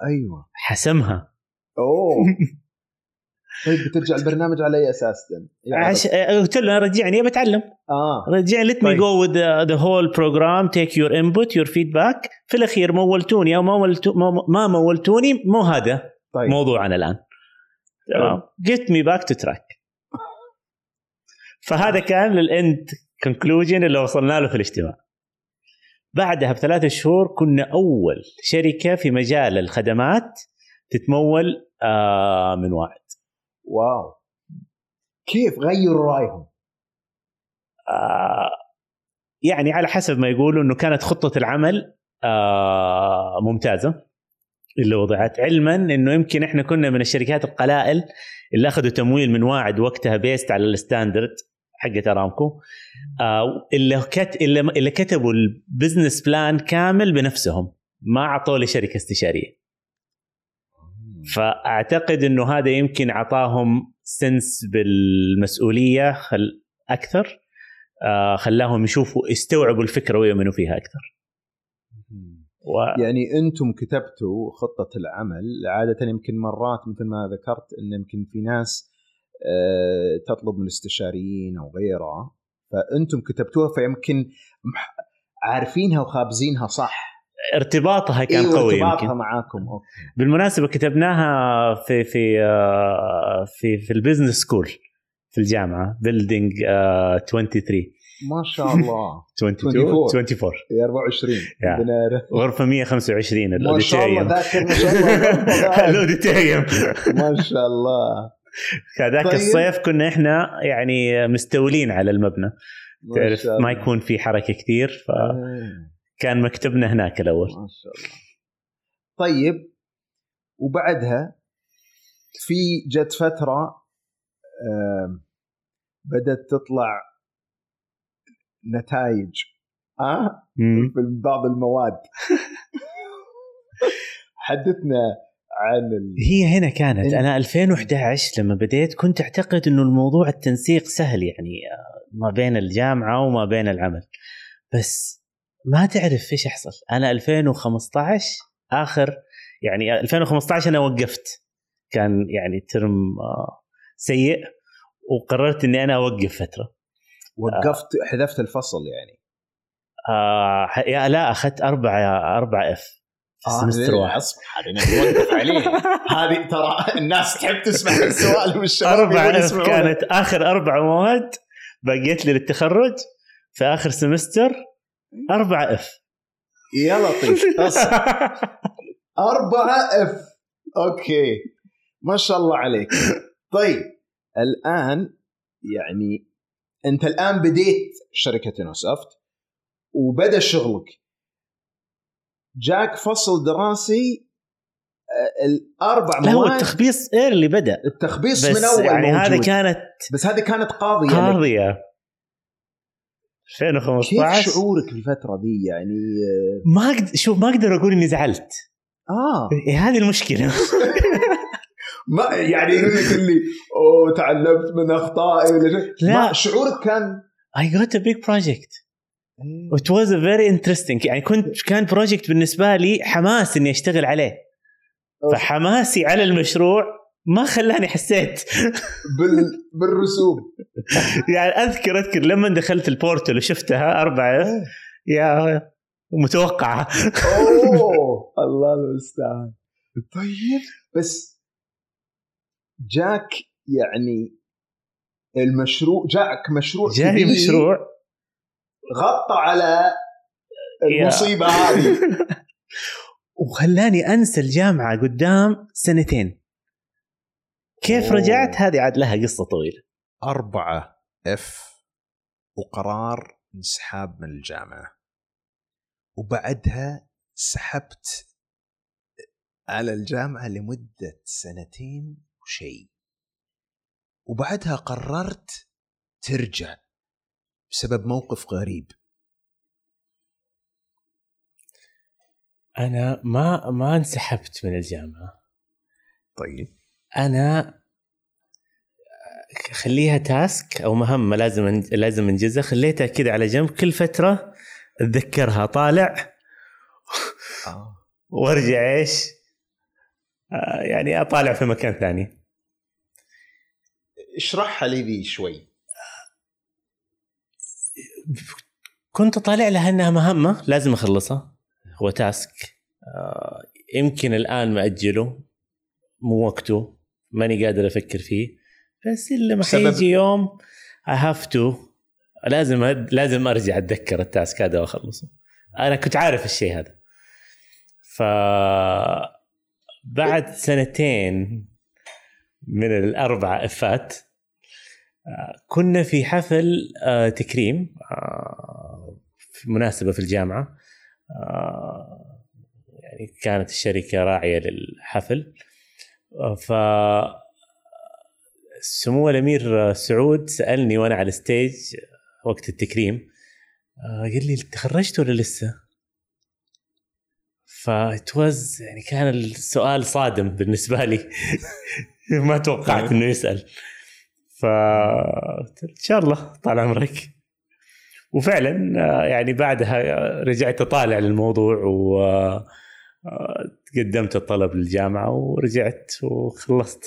أيوه. حسمها. أوه. *laughs* طيب بترجع البرنامج على أي أساس؟ يعني عش... قلت له رجعني بتعلم آه. رجعني طيب. go with the, the whole program. Take your input your feedback. في الأخير مولتوني أو ما مولتو ما- مولتوني مو هذا طيب. موضوعنا الآن. تمام get me back to track. فهذا كان لل end conclusion اللي وصلنا له في الاجتماع. بعدها بثلاث شهور كنا أول شركة في مجال الخدمات تتمول آه من واعد. واو. كيف غيروا رأيهم؟ آه، يعني على حسب ما يقولوا إنه كانت خطة العمل آه، ممتازة. اللي وضعت علامة إنه يمكن إحنا كنا من الشركات القلائل اللي أخذوا تمويل من واعد وقتها based على ال standard. حقت أرامكو. آه، اللي كت اللي, كتبوا ال business plan كامل بنفسهم ما أعطوه لشركة استشارية. فأعتقد إنه هذا يمكن أعطاهم sense بالمسؤولية خل أكثر. آه خلاهم يشوفوا يستوعبوا الفكرة ويؤمنوا فيها أكثر. و... يعني أنتم كتبتوا خطة العمل عادة يمكن مرات مثل ما ذكرت إن يمكن في ناس تطلب من استشاريين أو غيرها فأنتم كتبتوها فيمكن عارفينها وخابزينها صح. ارتباطها كان إيوه، قوي ارتباطها يمكن. معاكم okay. بالمناسبة كتبناها في في آه في في ال business school في الجامعة building آه 23 ما شاء الله. 22 24. 24 يا 24 *laughs* يا. عندنا غرفة 125 *laughs* *laughs* ما شاء الله ذاكر ما شاء الله الأوديتوريوم. ما شاء الله. *laughs* هذاك طيب. الصيف كنا إحنا يعني مستولين على المبنى تعرف ما. يكون في حركة كثير آه. فكان مكتبنا هناك الأول ما شاء الله طيب وبعدها في جت فترة بدأت تطلع نتائج مم. في بعض المواد *laughs* حدثنا عن ال... هي هنا كانت. أنا 2011 لما بديت كنت أعتقد إنه الموضوع التنسيق سهل يعني آه، ما بين الجامعة وما بين العمل. بس ما تعرف إيش يحصل. أنا 2015 آخر يعني 2015 أنا وقفت. كان يعني term آه، سيء وقررت إني أنا أوقف فترة. وقفت حذفت الفصل يعني. آه لا أخذت أربعة أربعة F في ال semester ليه؟ واحد. اصبر هذه عليه هذه ترى الناس تحب تسمع *laughs* السؤال والشباب أربع F. كانت آخر أربع مواد بقيت لي للتخرج. في آخر semester أربع F. يا لطيف. أربعة F. okay. ما شاء الله عليك. طيب الآن يعني أنت الآن بديت شركة InnoSoft وبدأ شغلك. جاك فصل دراسي آه، الاربع لا هو مواد. التخبيص اللي بدأ. التخبيص بس من أول يعني موجود. كانت بس هذه كانت قاضية لك. قاضية. كيف 2015 شعورك في الفترة دي؟ يعني ما أقدر شوف ما أقدر أقول إني زعلت. آه. إيه هذه المشكلة. *laughs* ما يعني يقول لك اللي أوه تعلمت من أخطائي. ولا شيء. لا. شعورك كان I got a big project. It was a very interesting. يعني كنت كان بروجكت بالنسبة لي حماس إني أشتغل عليه. فحماسي على المشروع ما خلاني حسيت. بال... بالرسوم. *laughs* يعني اذكر أذكر لما دخلت البورتل وشفتها أربعة. يا متوقعة. أوه. *laughs* الله المستعان. طيب بس جاك يعني المشروع جاءك مشروع جاني مشروع. غطى على المصيبة هذه. *laughs* وخلاني أنسى الجامعة قدام سنتين. كيف أوه. رجعت؟ هذه عاد لها قصة طويلة. أربعة اف وقرار انسحاب من الجامعة. وبعدها سحبت على الجامعة لمدة سنتين وشيء. وبعدها قررت ترجع. بسبب موقف غريب. أنا ما ما انسحبت من الجامعة. طيب. أنا خليها تاسك أو مهمة لازم لازم أنجزها. خليتها كذا على جنب. كل فترة أتذكرها. طالع. آه. وأرجع إيش؟ آه، يعني أطالع في مكان ثاني. اشرحها لي ذي شوي. كنت طالع لها إنها مهمة. لازم أخلصها. هو task آه، يمكن الآن مأجله. مو وقته. ماني قادر أفكر فيه. بس إلا ما حيجي يوم I have to لازم لازم أرجع أتذكر ال task هذا وأخلصه. أنا كنت عارف الشيء هذا. ف بعد سنتين من الاربع F ات كنا في حفل آه، تكريم آه، في مناسبة في الجامعة. آه، يعني كانت الشركة راعية للحفل. ف سمو الأمير سعود سألني وأنا على الستيج وقت التكريم قال لي تخرجت ولا لسه؟ فتوز يعني كان السؤال صادم بالنسبة لي. *laughs* ما توقعت إنه يسأل. ف ان شاء الله طال عمرك. وفعلا آه، يعني بعدها رجعت أطالع للموضوع و آه، قدمت الطلب للجامعة ورجعت وخلصت.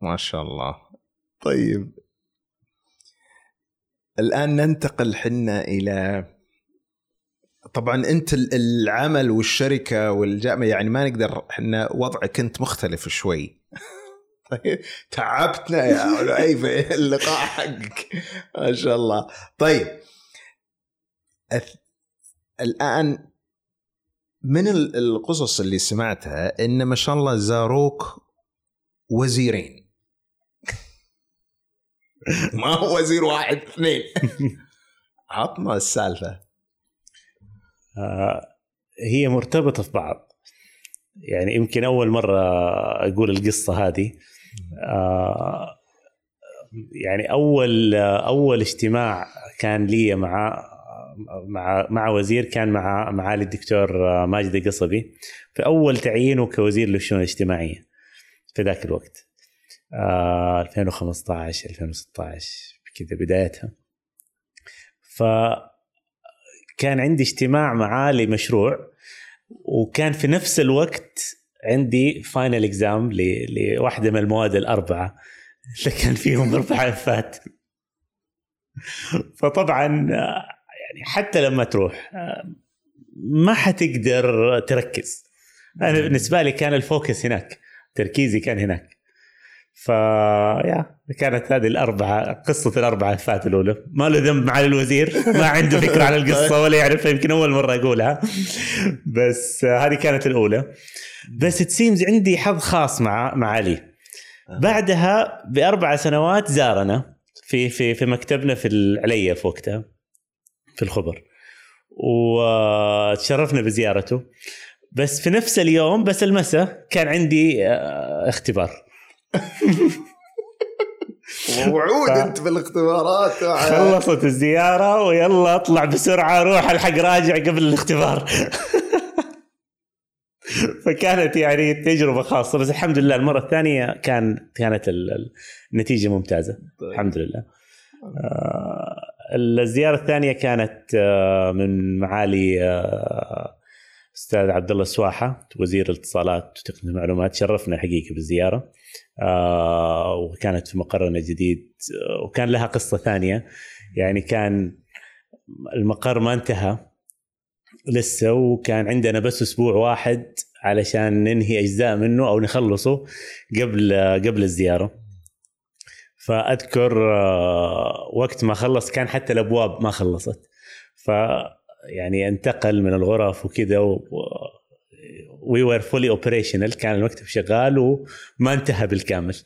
ما شاء الله. طيب. الآن ننتقل حنا إلى طبعا أنت ال- العمل والشركة والجامعة يعني ما نقدر إحنا وضعك انت مختلف شوي. طيب. تعبتنا يا في اللقاء حقك. ما شاء الله. طيب. أث- الآن من ال- القصص اللي سمعتها إن ما شاء الله زاروك وزيرين. *laughs* ما هو وزير واحد اثنين. عطنا السالفة. آه، هي مرتبطة في بعض. يعني يمكن أول مرة أقول القصة هذه. آه، يعني أول أول اجتماع كان لي مع مع مع وزير كان مع معالي الدكتور ماجد القصبي في أول تعيينه كوزير للشؤون الاجتماعية في ذاك الوقت. آه 2015 2016 كذا بدايتها. ف كان عندي اجتماع معاه لمشروع وكان في نفس الوقت عندي final exam لواحدة من المواد الأربعة اللي كان فيهم أربع F ات فطبعا يعني حتى لما تروح ما حتقدر تركز. أنا بالنسبة لي كان ال focus هناك تركيزي كان هناك. ف yeah كانت هذه الأربعة قصة الأربعة F ات الأولى. ما له ذنب مع الوزير ما عنده *laughs* فكرة عن القصة ولا يعرفها يمكن أول مرة اقولها بس هذه كانت الأولى. بس تسيمز عندي حظ خاص مع مع علي. بعدها بأربع سنوات زارنا في في في مكتبنا في العليا في وقتها في الخبر. وتشرفنا بزيارته. بس في نفس اليوم بس المساء كان عندي آه، اختبار. *laughs* وعود انت بالاختبارات. خلصت الزيارة ويلا اطلع بسرعة روح الحق راجع قبل الاختبار. *laughs* فكانت يعني تجربة خاصة بس الحمد لله المرة الثانية كان كانت ال- ال- النتيجة ممتازة الحمد لله. آه، الزيارة الثانية كانت آه، من معالي آه، أستاذ عبد الله السواحه وزير الاتصالات وتقنية المعلومات شرفنا حقيقه بالزيارة. آه، وكانت في مقرنا الجديد آه، وكان لها قصة ثانية. يعني كان المقر ما انتهى لسه وكان عندنا بس أسبوع واحد علشان ننهي أجزاء منه أو نخلصه قبل قبل الزيارة. فأذكر آه، وقت ما خلص كان حتى الأبواب ما خلصت. ف يعني انتقل من الغرف وكذا we were fully operational كان المكتب شغال وما انتهى بالكامل.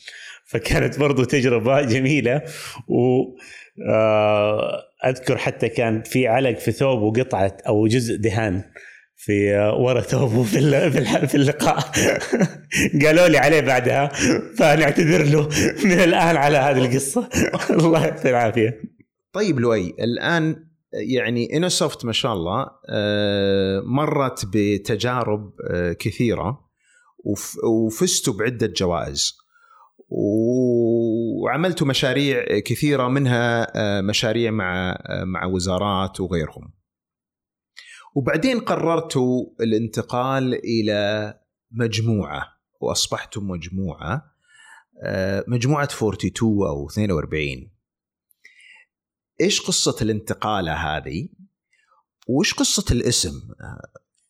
فكانت برضو تجربة جميلة. و آه، أذكر حتى كان في علق في ثوب وقطعة أو جزء دهان في آه، ورا ثوبه في في اللقاء. *laughs* قالوا لي عليه بعدها. فنعتذر له من الآن على هذه القصة. *laughs* الله يعطيه العافية. طيب لؤي الآن يعني انوسوفت ما شاء الله آه، مرت بتجارب كثيرة وفزتوا بعدة جوائز وعملتوا مشاريع كثيرة منها آه، مشاريع مع آه، مع وزارات وغيرهم. وبعدين قررتوا الانتقال إلى مجموعة واصبحتم مجموعة آه، مجموعة 42 أو 42 إيش قصة الانتقالة هذه؟ وإيش قصة الاسم؟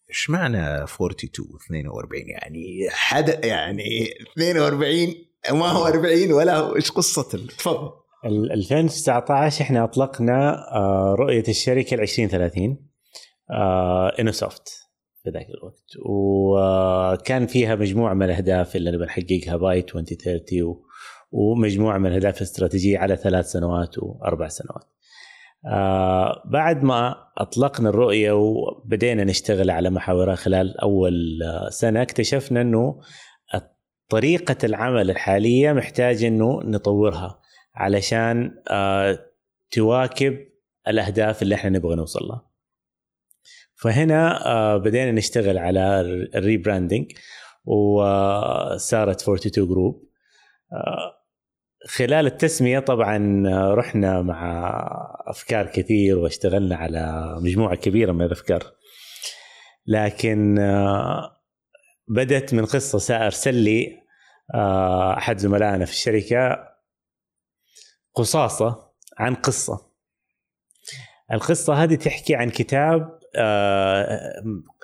إيش معنى 42 42 يعني حد يعني 42 ما هو 40 ولا إيش قصة تفضل 2019 إحنا أطلقنا آه، رؤية الشركة ل 2030 انوسوفت في ذاك الوقت وكان فيها مجموعة من الأهداف اللي نبغى نحققها باي 2030 ومجموعة من الأهداف الاستراتيجية على ثلاث سنوات وأربع سنوات. آه بعد ما أطلقنا الرؤية وبدينا نشتغل على محاورها خلال أول سنة اكتشفنا إنه طريقة العمل الحالية محتاج إنه نطورها علشان آه، تواكب الأهداف اللي إحنا نبغى نوصل لها. فهنا آه، بدينا نشتغل على ال rebranding وصارت 42 Group خلال التسمية طبعا رحنا مع أفكار كثير واشتغلنا على مجموعة كبيرة من الأفكار. لكن آه، بدت من قصة ارسل لي آه، أحد زملائنا في الشركة قصاصة عن قصة. القصة هذه تحكي عن كتاب آه،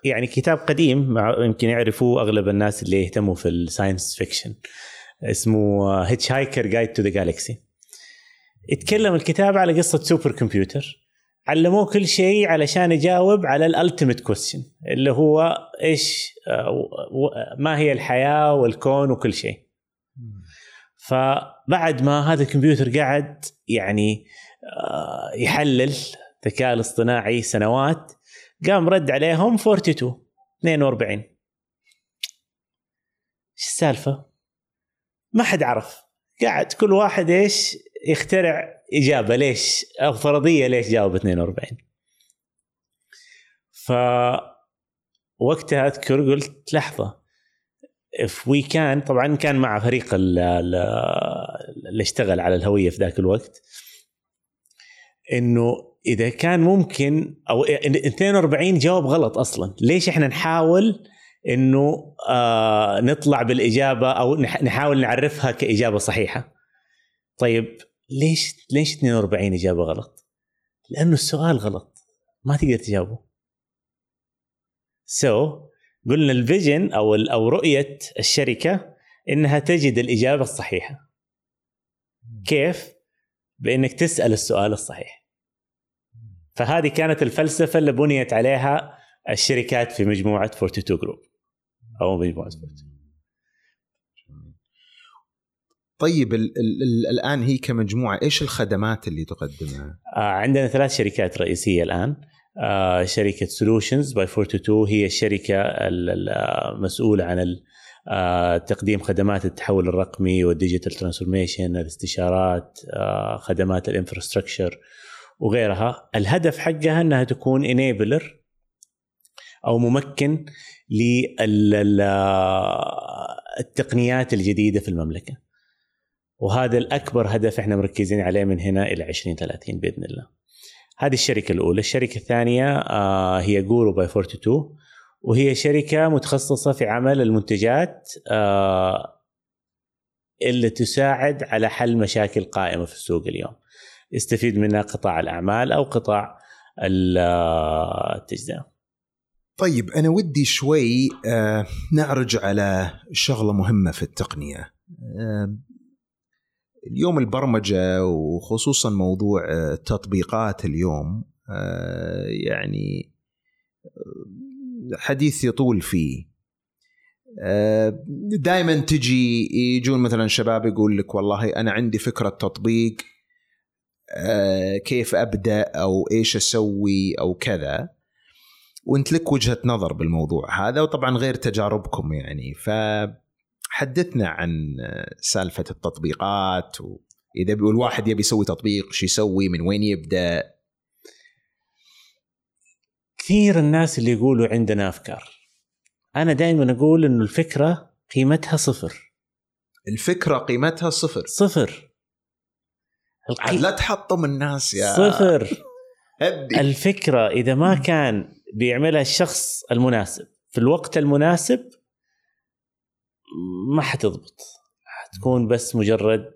يعني كتاب قديم يمكن يعرفوه أغلب الناس اللي يهتموا في ال science fiction اسمه Hitchhiker Guide to the Galaxy يتكلم الكتاب على قصة super computer علموه كل شيء علشان يجاوب على ال ultimate question اللي هو إيش آه، ما هي الحياة والكون وكل شيء. فبعد ما هذا الكمبيوتر قاعد يعني آه، يحلل الذكاء الاصطناعي سنوات قام رد عليهم 42 42 إيش السالفة؟ ما حد عرف. قاعد كل واحد إيش يخترع إجابة ليش؟ أو فرضيه ليش جاوب 42 ف وقتها أذكر قلت لحظة اف وي كان طبعا كان مع فريق اللي اشتغل على الهوية في ذاك الوقت إنه إذا كان ممكن أو 42 جواب غلط أصلا. ليش إحنا نحاول إنه آه نطلع بالإجابة أو نحاول نعرفها كإجابة صحيحة طيب ليش ليش 42 إجابة غلط؟ لأنه السؤال غلط ما تقدر تجاوبه. so, so, قلنا ال vision أو أو رؤية الشركة إنها تجد الإجابة الصحيحة. كيف؟ بإنك تسأل السؤال الصحيح. فهذه كانت الفلسفة اللي بنيت عليها الشركات في مجموعة 42 Group أو مجموعه 42 طيب ال ال الآن هي كمجموعة إيش الخدمات اللي تقدمها؟ آه عندنا ثلاث شركات رئيسية الآن. آه شركة Solutions by 42 هي الشركة المسؤوله عن آه تقديم خدمات التحول الرقمي وال digital transformation الاستشارات آه خدمات ال infrastructure وغيرها. الهدف حقها إنها تكون enabler أو ممكن للتقنيات الجديدة في المملكة وهذا الأكبر هدف إحنا مركزين عليه من هنا إلى 2030 بإذن الله. هذه الشركة الأولى، الشركة الثانية آه هي Guru by 42 وهي شركة متخصصة في عمل المنتجات آه اللي تساعد على حل مشاكل قائمة في السوق اليوم. يستفيد منها قطاع الأعمال أو قطاع التجزئة. طيب أنا ودي شوي آه نعرج على شغلة مهمة في التقنية. آه اليوم البرمجة وخصوصا موضوع التطبيقات اليوم آه يعني آه، حديث يطول فيه. دائما تجي يجون مثلا شباب يقول لك والله أنا عندي فكرة تطبيق كيف أبدأ أو إيش أسوي أو كذا. وانت لك وجهة نظر بالموضوع هذا وطبعا غير تجاربكم يعني. فحدثنا عن سالفة التطبيقات وإذا بيقول واحد يبي يسوي تطبيق شو يسوي؟ من وين يبدأ؟ كثير الناس اللي يقولوا عندنا أفكار. أنا دائما أقول إنه الفكرة قيمتها صفر. الفكرة قيمتها صفر. صفر. القي... لا تحطم الناس يا صفر. *laughs* هدي. الفكرة إذا ما كان بيعملها الشخص المناسب. في الوقت المناسب ما حتضبط. حتكون بس مجرد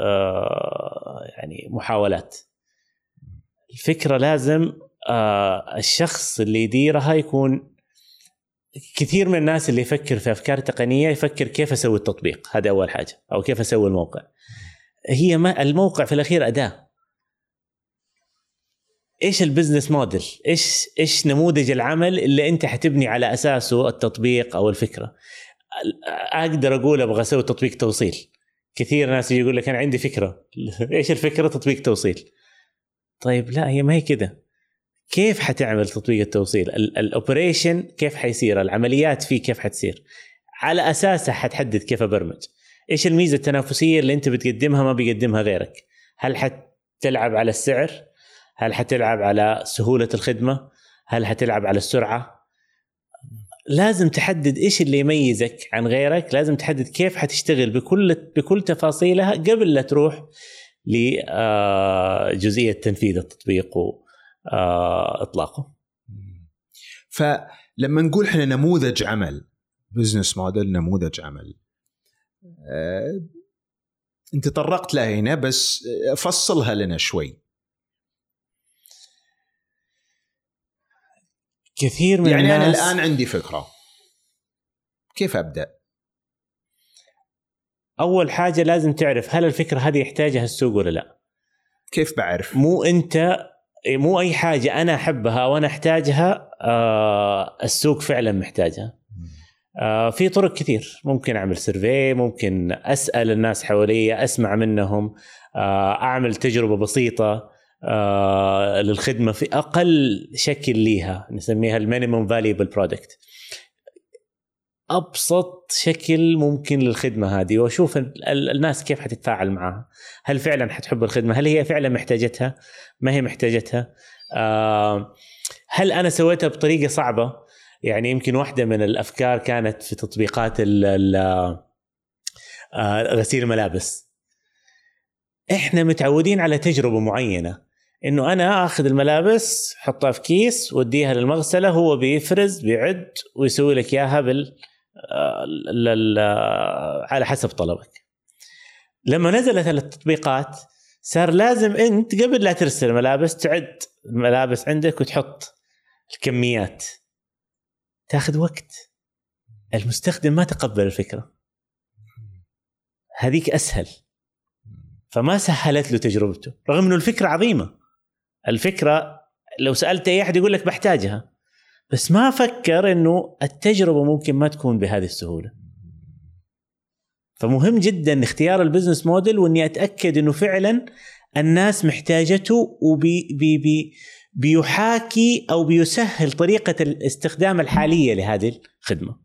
آه يعني محاولات. الفكرة لازم آه الشخص اللي يديرها يكون كثير من الناس اللي يفكر في أفكار تقنية يفكر كيف أسوي التطبيق. هذا أول حاجة أو كيف أسوي الموقع. هي ما الموقع في الأخير أداة. إيش البزنس موديل؟ إيش إيش نموذج العمل اللي أنت حتبني على أساسه التطبيق أو الفكرة؟ أقدر أقول أبغى أسوي تطبيق توصيل. كثير ناس يقول لك أنا عندي فكرة. *laughs* إيش الفكرة؟ تطبيق توصيل. طيب لا هي ما هي كده. كيف حتعمل تطبيق التوصيل؟ الأوبريشن كيف حيصير؟ العمليات فيه كيف حتصير؟ على أساسها حتحدد كيف أبرمج. إيش الميزة التنافسية اللي أنت بتقدمها ما بيقدمها غيرك؟ هل حتلعب على السعر؟ هل حتلعب على سهولة الخدمة؟ هل حتلعب على السرعة؟ لازم تحدد إيش اللي يميزك عن غيرك لازم تحدد كيف حتشتغل بكل بكل تفاصيلها قبل لا تروح لجزئيه آه، تنفيذ التطبيق آه، إطلاقه. فلما نقول إحنا نموذج عمل بزنس موديل نموذج عمل أه انت طرقت لها هنا بس فصلها لنا شوي. كثير من يعني الناس أنا الآن عندي فكرة. كيف أبدأ؟ أول حاجة لازم تعرف هل الفكرة هذه يحتاجها السوق ولا لا. كيف بعرف؟ مو أنت مو أي حاجة أنا أحبها وأنا أحتاجها آه السوق فعلا محتاجها. آه في طرق كثير. ممكن أعمل survey ممكن أسأل الناس حوالي أسمع منهم آه أعمل تجربة بسيطة. آه للخدمة في أقل شكل ليها نسميها ال minimum viable product أبسط شكل ممكن للخدمة هذه وأشوف الناس كيف حتتفاعل معها؟ هل فعلا حتحب الخدمة؟ هل هي فعلا محتاجتها؟ ما هي محتاجتها؟ آه، هل أنا سويتها بطريقة صعبة؟ يعني يمكن واحدة من الأفكار كانت في تطبيقات آه، غسيل الملابس. إحنا متعودين على تجربة معينة. إنه أنا آخذ الملابس احطها في كيس واديها للمغسلة هو بيفرز بيعد ويسوي لك إياها بال على حسب طلبك. لما نزلت التطبيقات صار لازم أنت قبل لا ترسل ملابس تعد الملابس عندك وتحط الكميات. تاخذ وقت. المستخدم ما تقبل الفكرة. هذيك أسهل. فما سهلت له تجربته رغم إنه الفكرة عظيمة. الفكرة لو سألت أي أحد يقول لك بحتاجها بس ما فكر إنه التجربة ممكن ما تكون بهذه السهولة فمهم جدا اختيار ال business model وإني أتأكد إنه فعلا الناس محتاجته وبي بي بي بيحاكي أو بيسهل طريقة الاستخدام الحالية لهذه الخدمة.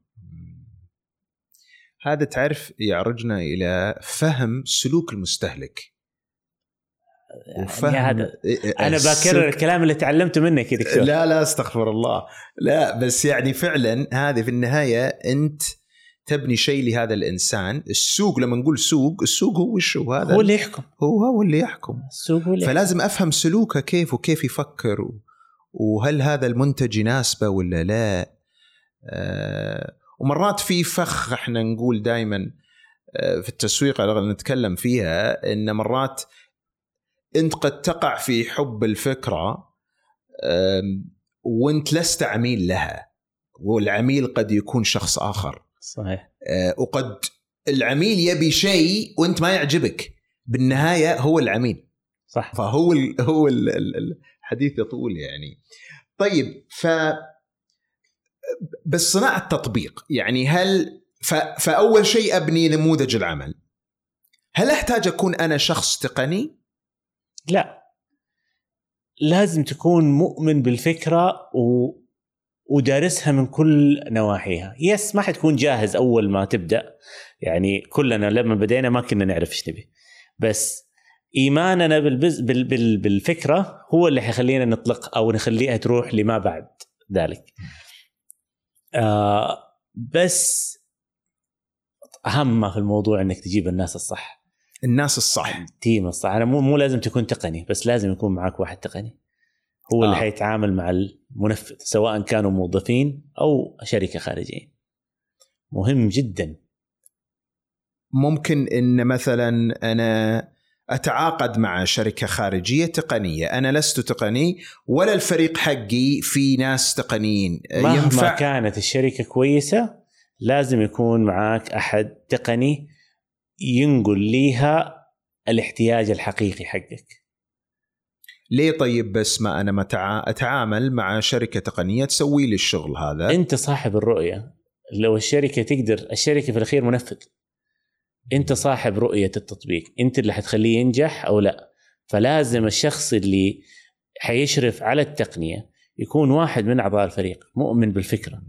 هذا تعرف يعرجنا إلى فهم سلوك المستهلك. يعني هذا أنا بكرر الكلام اللي تعلمته منك يا دكتور. لا لا استغفر الله. لا بس يعني فعلا هذه في النهاية أنت تبني شيء لهذا الإنسان. السوق لما نقول سوق السوق هو شو هذا هو اللي يحكم. هو هو اللي يحكم. السوق هو اللي فلازم أفهم سلوكه كيف وكيف يفكر وهل هذا المنتج يناسبه ولا لا. آه ومرات في فخ إحنا نقول دائما آه في التسويق نتكلم فيها إن مرات انت قد تقع في حب الفكرة وانت لست عميل لها والعميل قد يكون شخص آخر. صحيح. آه، وقد العميل يبي شيء وانت ما يعجبك بالنهاية هو العميل. صح. فهو ال هو ال ال- الحديث يطول يعني. طيب ف بس صناعة التطبيق يعني هل ف فأول شيء أبني نموذج العمل. هل أحتاج أكون أنا شخص تقني؟ لا. لازم تكون مؤمن بالفكرة و... ودارسها من كل نواحيها. يس ما حتكون جاهز أول ما تبدأ. يعني كلنا لما بدينا ما كنا نعرف إيش نبي. بس إيماننا بالبز... بال... بال... بالفكرة هو اللي حيخلينا نطلق أو نخليها تروح لما بعد ذلك. آه بس أهم ما في الموضوع إنك تجيب الناس الصح. الناس الصح. التيم الصح. أنا مو مو لازم تكون تقني بس لازم يكون معك واحد تقني. هو اللي آه. حيتعامل مع المنفذ سواء كانوا موظفين أو شركة خارجية. مهم جدا. ممكن إن مثلا أنا أتعاقد مع شركة خارجية تقنية، أنا لست تقني ولا الفريق حقي في ناس تقنيين. مهما ينفع كانت الشركة كويسة لازم يكون معك أحد تقني ينقل ليها الاحتياج الحقيقي حقك. ليه طيب بس ما أنا متع... أتعامل مع شركة تقنية تسوي لي الشغل هذا؟ أنت صاحب الرؤية. لو الشركة تقدر الشركة في الأخير منفذ. أنت صاحب رؤية التطبيق. أنت اللي حتخليه ينجح أو لا. فلازم الشخص اللي حيشرف على التقنية يكون واحد من أعضاء الفريق مؤمن بالفكرة.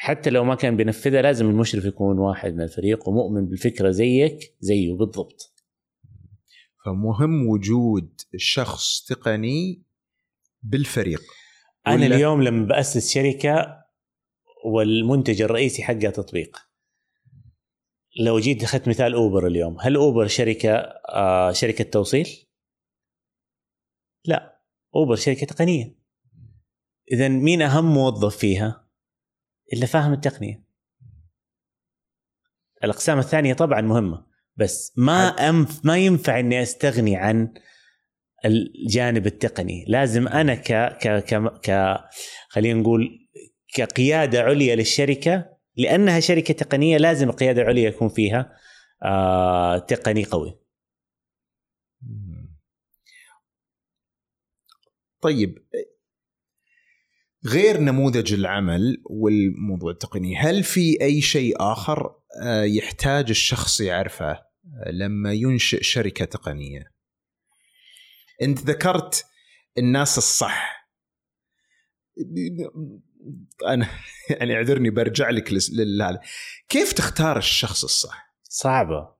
حتى لو ما كان بينفذها لازم المشرف يكون واحد من الفريق ومؤمن بالفكرة زيك زيه بالضبط. فمهم وجود شخص تقني بالفريق. أنا اليوم لما بأسس شركة والمنتج الرئيسي حقها تطبيق. لو جيت أخذت مثال أوبر اليوم هل أوبر شركة آه شركة توصيل؟ لا أوبر شركة تقنية. اذا مين أهم موظف فيها؟ إلا فاهم التقنية. الأقسام الثانية طبعا مهمة بس ما أنف ما ينفع إني أستغني عن الجانب التقني. لازم أنا ك ك ك, ك خلينا نقول كقيادة عليا للشركة لأنها شركة تقنية لازم القيادة العليا يكون فيها آه تقني قوي. طيب غير نموذج العمل والموضوع التقني هل في أي شيء آخر آه، يحتاج الشخص يعرفه لما ينشئ شركة تقنية؟ أنت ذكرت الناس الصح. أنا *laughs* يعني اعذرني برجع لك لل كيف تختار الشخص الصح؟ صعبة.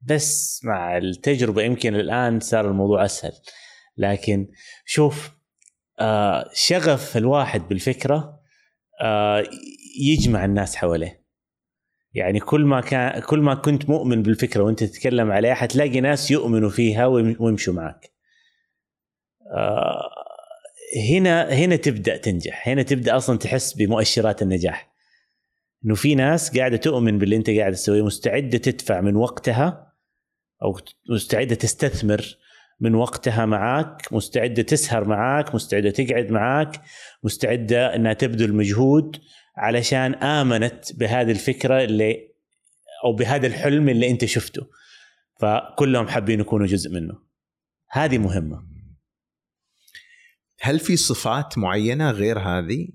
بس مع التجربة يمكن الآن صار الموضوع أسهل. لكن شوف آه شغف الواحد بالفكرة آه يجمع الناس حواليه. يعني كل ما كان كل ما كنت مؤمن بالفكرة وانت تتكلم عليها حتلاقي ناس يؤمنوا فيها ويم- ويمشوا معك آه هنا هنا تبدأ تنجح. هنا تبدأ أصلا تحس بمؤشرات النجاح. إنه في ناس قاعدة تؤمن باللي انت قاعد تسويه مستعدة تدفع من وقتها أو مستعدة تستثمر من وقتها معاك مستعدة تسهر معاك مستعدة تقعد معاك مستعدة إنها تبذل مجهود علشان آمنت بهذه الفكرة اللي أو بهذا الحلم اللي أنت شفته. فكلهم حابين يكونوا جزء منه. هذه مهمة. هل في صفات معينة غير هذه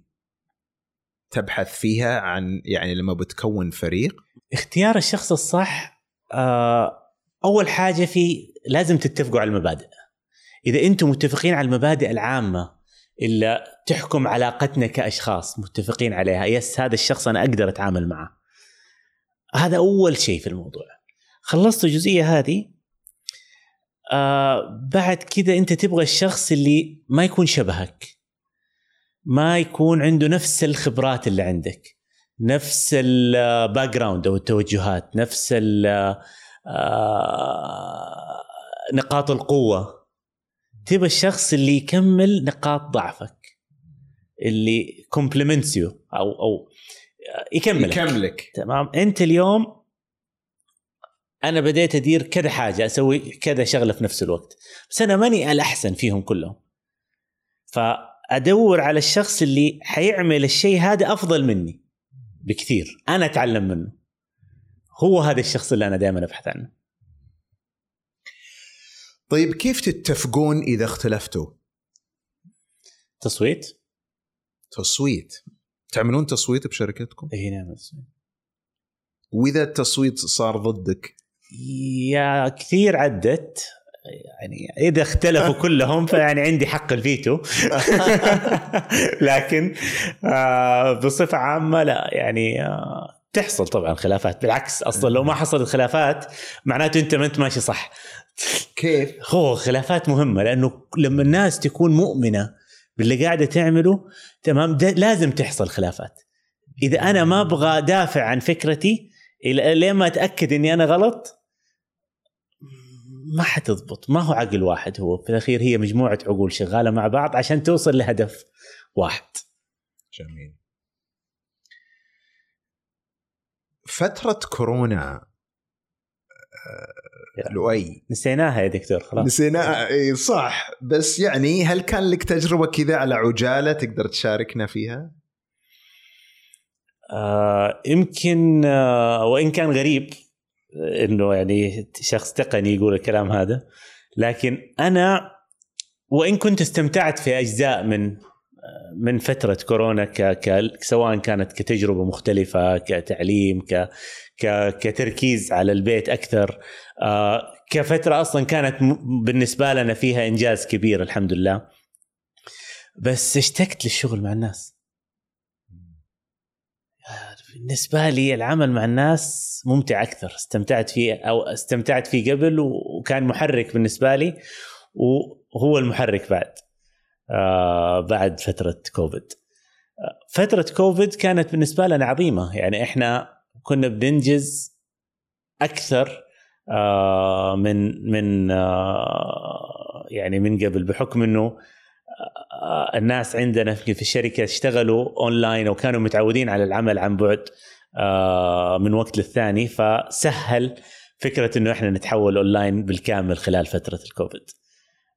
تبحث فيها عن يعني لما بتكون فريق؟ اختيار الشخص الصح آه، أول حاجة في لازم تتفقوا على المبادئ. إذا أنتم متفقين على المبادئ العامة اللي تحكم علاقتنا كأشخاص متفقين عليها. يس هذا الشخص أنا أقدر أتعامل معه. هذا أول شيء في الموضوع. خلصت الجزئية هذه. آه بعد كده أنت تبغى الشخص اللي ما يكون شبهك. ما يكون عنده نفس الخبرات اللي عندك. نفس ال background أو التوجهات. نفس آه، نقاط القوة. تبى الشخص اللي يكمل نقاط ضعفك اللي complements you أو أو يكملك. يكملك. تمام؟ أنت اليوم أنا بديت أدير كذا حاجة أسوي كذا شغلة في نفس الوقت بس أنا ماني الأحسن فيهم كلهم. ادور على الشخص اللي حيعمل الشيء هذا أفضل مني بكثير أنا أتعلم منه. هو هذا الشخص اللي أنا دائما أبحث عنه. طيب كيف تتفقون إذا اختلفتوا؟ تصويت؟ تصويت. تعملون تصويت بشركتكم؟ اي نعم تصويت. وإذا التصويت صار ضدك؟ يا كثير عدت. يعني إذا اختلفوا *laughs* كلهم فيعني عندي حق الفيتو. *laughs* *laughs* لكن آه بصفة عامة لا. يعني آه تحصل طبعا خلافات. بالعكس أصلا لو ما حصلت خلافات معناته أنت ما أنت ماشي صح. كيف؟ هو خلافات مهمة لأنه لما الناس تكون مؤمنة باللي قاعدة تعمله تمام لازم تحصل خلافات. إذا أنا ما أبغى دافع عن فكرتي لين ما أتأكد إني أنا غلط ما حتضبط. ما هو عقل واحد هو. في الأخير هي مجموعة عقول شغالة مع بعض عشان توصل لهدف واحد. جميل. فترة كورونا. آه، لؤي. نسيناها يا دكتور خلاص. نسيناها إي صح. بس يعني هل كان لك تجربة كذا على عجالة تقدر تشاركنا فيها؟ آه يمكن آه وإن كان غريب إنه يعني شخص تقني يقول الكلام هذا لكن أنا وإن كنت استمتعت في أجزاء من من فترة كورونا ك... ك... سواء كانت كتجربة مختلفة كتعليم ك... ك... كتركيز على البيت أكثر آه كفترة أصلا كانت م... بالنسبة لنا فيها إنجاز كبير الحمد لله. بس اشتقت للشغل مع الناس. بالنسبة لي العمل مع الناس ممتع أكثر. استمتعت فيه أو استمتعت فيه قبل وكان محرك بالنسبة لي وهو المحرك بعد. بعد فترة كوفيد. آه فترة كوفيد كانت بالنسبة لنا عظيمة. يعني إحنا كنا بننجز أكثر آه من من آه يعني من قبل بحكم إنه آه، الناس عندنا في الشركة اشتغلوا اونلاين وكانوا متعودين على العمل عن بعد آه، من وقت للثاني. فسهل فكرة إنه إحنا نتحول اونلاين بالكامل خلال فترة الكوفيد.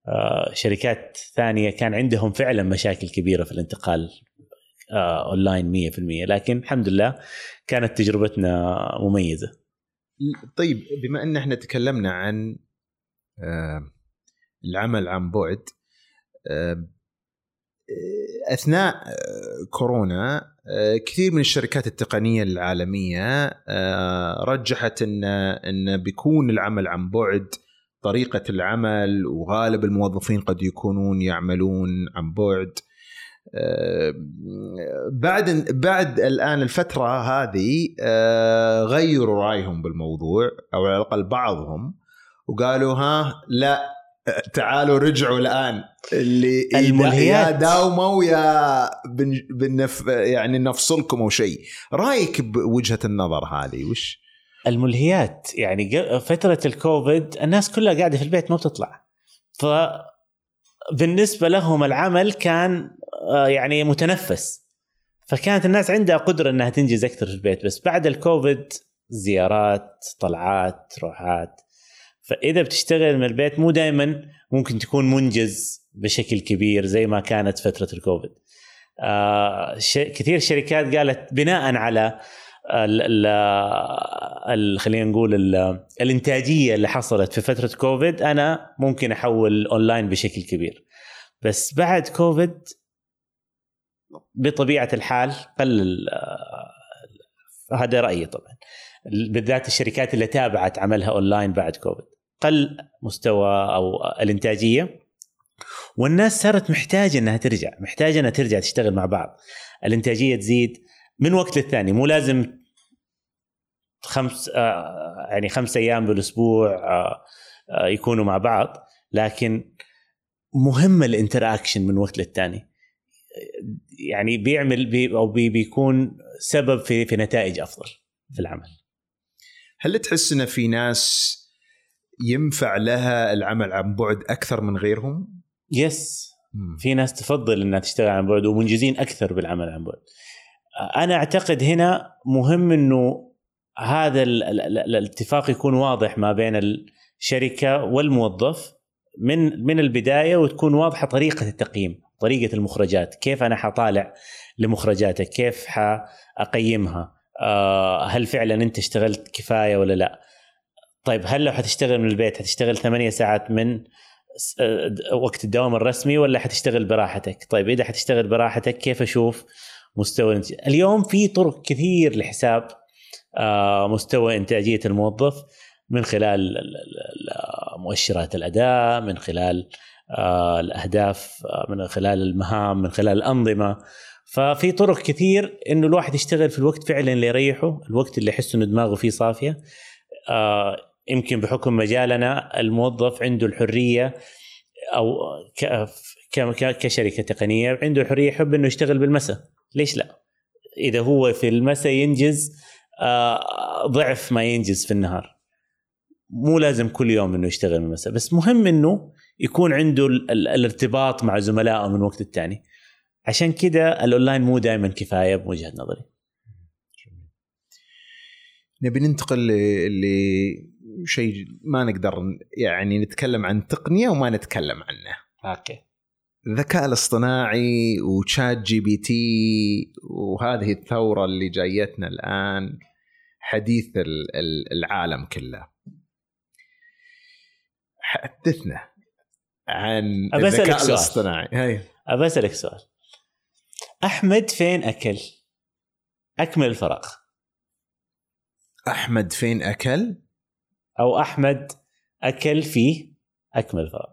آه، شركات ثانية كان عندهم فعلا مشاكل كبيرة في الانتقال اونلاين 100% لكن الحمد لله كانت تجربتنا مميزة. طيب بما إن إحنا تكلمنا عن العمل عن بعد أثناء كورونا كثير من الشركات التقنية العالمية رجحت إن بيكون العمل عن بعد طريقة العمل وغالب الموظفين قد يكونون يعملون عن بعد. بعد بعد الآن الفترة هذه غيروا رأيهم بالموضوع أو على الأقل بعضهم وقالوا ها لا تعالوا رجعوا الآن. اللي الملهيات. يا داوموا يا بن بنف يعني نفصلكم أو شيء. رأيك بوجهة النظر هذه وش؟ الملهيات. يعني فترة الكوفيد الناس كلها قاعدة في البيت ما بتطلع. ف بالنسبة لهم العمل كان آه، يعني متنفس. فكانت الناس عندها قدرة إنها تنجز أكثر في البيت. بس بعد الكوفيد زيارات طلعات روحات. فإذا بتشتغل من البيت مو دائما ممكن تكون منجز بشكل كبير زي ما كانت فترة الكوفيد. آه كثير شركات قالت بناء على خلينا نقول ال الإنتاجية اللي حصلت في فترة كوفيد أنا ممكن أحول أونلاين بشكل كبير. بس بعد كوفيد بطبيعة الحال قل هذا رأيي طبعا. بالذات الشركات اللي تابعت عملها أونلاين بعد كوفيد. قل مستوى أو الإنتاجية. والناس صارت محتاجة إنها ترجع محتاجة إنها ترجع تشتغل مع بعض. الإنتاجية تزيد من وقت للثاني مو لازم خمس آه يعني خمس أيام بالأسبوع آه آه يكونوا مع بعض لكن مهم ال interaction من وقت للثاني يعني بيعمل بي أو بي بيكون سبب في في نتائج أفضل في العمل هل تحس إن في ناس ينفع لها العمل عن بعد أكثر من غيرهم؟ يس في ناس تفضل إنها تشتغل عن بعد ومنجزين أكثر بالعمل عن بعد. أنا أعتقد هنا مهم إنه هذا ال ال الاتفاق يكون واضح ما بين الشركة والموظف من من البداية وتكون واضحة طريقة التقييم، طريقة المخرجات. كيف أنا حطالع لمخرجاتك؟ كيف حأقيمها؟ آه هل فعلا أنت اشتغلت كفاية ولا لا؟ طيب هل لو حتشتغل من البيت حتشتغل ثمانية ساعات من آه، وقت الدوام الرسمي ولا حتشتغل براحتك؟ طيب إذا حتشتغل براحتك كيف أشوف مستوى اليوم في طرق كثير لحساب مستوى إنتاجية الموظف من خلال مؤشرات الأداء من خلال آه، الأهداف من خلال المهام من خلال الأنظمة. ففي طرق كثير إنه الواحد يشتغل في الوقت فعلا اللي يريحه الوقت اللي يحس إنه دماغه فيه صافية. يمكن بحكم مجالنا الموظف عنده الحرية أو كشركة تقنية عنده الحرية يحب إنه يشتغل بالمساء. ليش لا؟ إذا هو في المساء ينجز آه، ضعف ما ينجز في النهار. مو لازم كل يوم إنه يشتغل بالمساء بس مهم إنه يكون عنده الارتباط مع زملائه من وقت الثاني عشان كده الأونلاين مو دائما كفاية بوجهة نظري. نبي ننتقل شيء ما نقدر يعني نتكلم عن تقنية وما نتكلم عنه. okay. الذكاء الاصطناعي و ChatGPT وهذه الثورة اللي جايتنا الآن حديث العالم كله. حدثنا عن الذكاء الاصطناعي. هاي. أبى أسألك سؤال. أحمد فين أكل؟ أكمل الفراغ. أحمد فين أكل؟ أو أحمد أكل فيه أكمل فراغ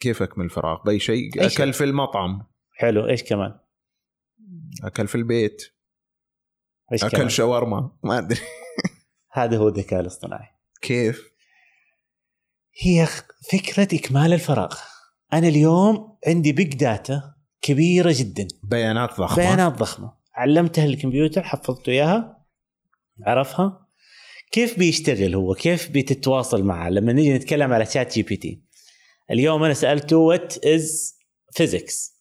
كيف أكمل فراغ بأي شيء. أكل في المطعم. حلو. إيش كمان؟ أكل في البيت. إيش أكل؟ شاورما. ما أدري. هذا هو الذكاء الاصطناعي. كيف؟ هي فكرة إكمال الفراغ. أنا اليوم عندي big data كبيرة جدا. بيانات ضخمة. بيانات ضخمة. علمتها الكمبيوتر حفظته اياها عرفها. كيف بيشتغل هو؟ كيف بتتواصل معه؟ لما نيجي نتكلم على ChatGPT اليوم أنا سألته what is physics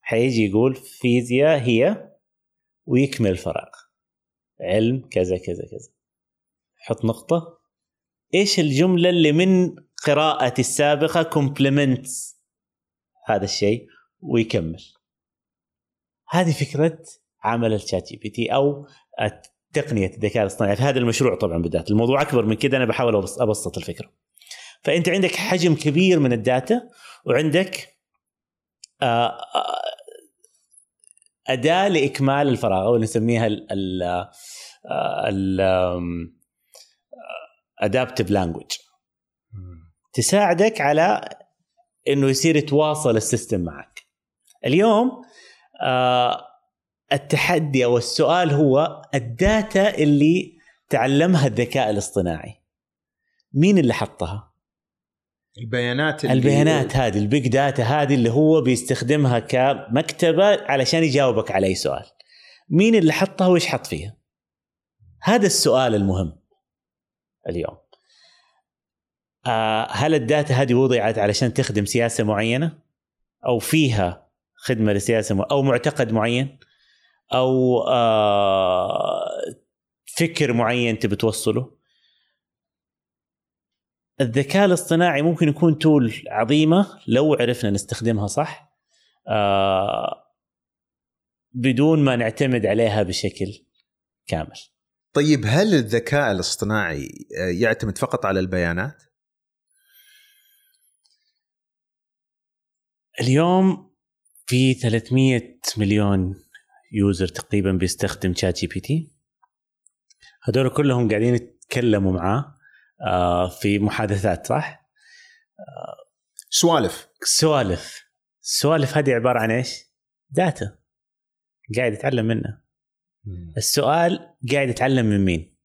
حيجي يقول فيزياء هي ويكمل الفراغ. علم كذا كذا كذا. حط نقطة. إيش الجملة اللي من قراءتي السابقة complements هذا الشيء ويكمل؟ هذه فكرة عمل ال ChatGPT أو تقنيه الذكاء الاصطناعي في هذا المشروع طبعا بالذات. الموضوع أكبر من كذا أنا بحاول أبسط الفكرة. فأنت عندك حجم كبير من ال data وعندك آه، آه، أداة لإكمال الفراغ أو نسميها ال ال adaptive language تساعدك على إنه يصير يتواصل ال system معك. اليوم آه التحدي أو السؤال هو ال data اللي تعلمها الذكاء الاصطناعي. مين اللي حطها؟ البيانات اللي البيانات هذه ال big data هذه اللي هو بيستخدمها كمكتبة علشان يجاوبك على أي سؤال مين اللي حطها وإيش حط فيها؟ هذا السؤال المهم اليوم آه هل ال data هذه وضعت علشان تخدم سياسة معينة؟ أو فيها خدمة لسياسة أو معتقد معين؟ أو آه، فكر معين تبي توصله الذكاء الاصطناعي ممكن يكون tool عظيمة لو عرفنا نستخدمها صح آه، بدون ما نعتمد عليها بشكل كامل. طيب هل الذكاء الاصطناعي آه، يعتمد فقط على البيانات؟ اليوم في 300 مليون user تقريبا بيستخدم ChatGPT هذول كلهم قاعدين يتكلموا معاه. في محادثات صح؟ سوالف سوالف السوالف هذه عبارة عن إيش؟ data قاعد يتعلم منه السؤال قاعد يتعلم من مين؟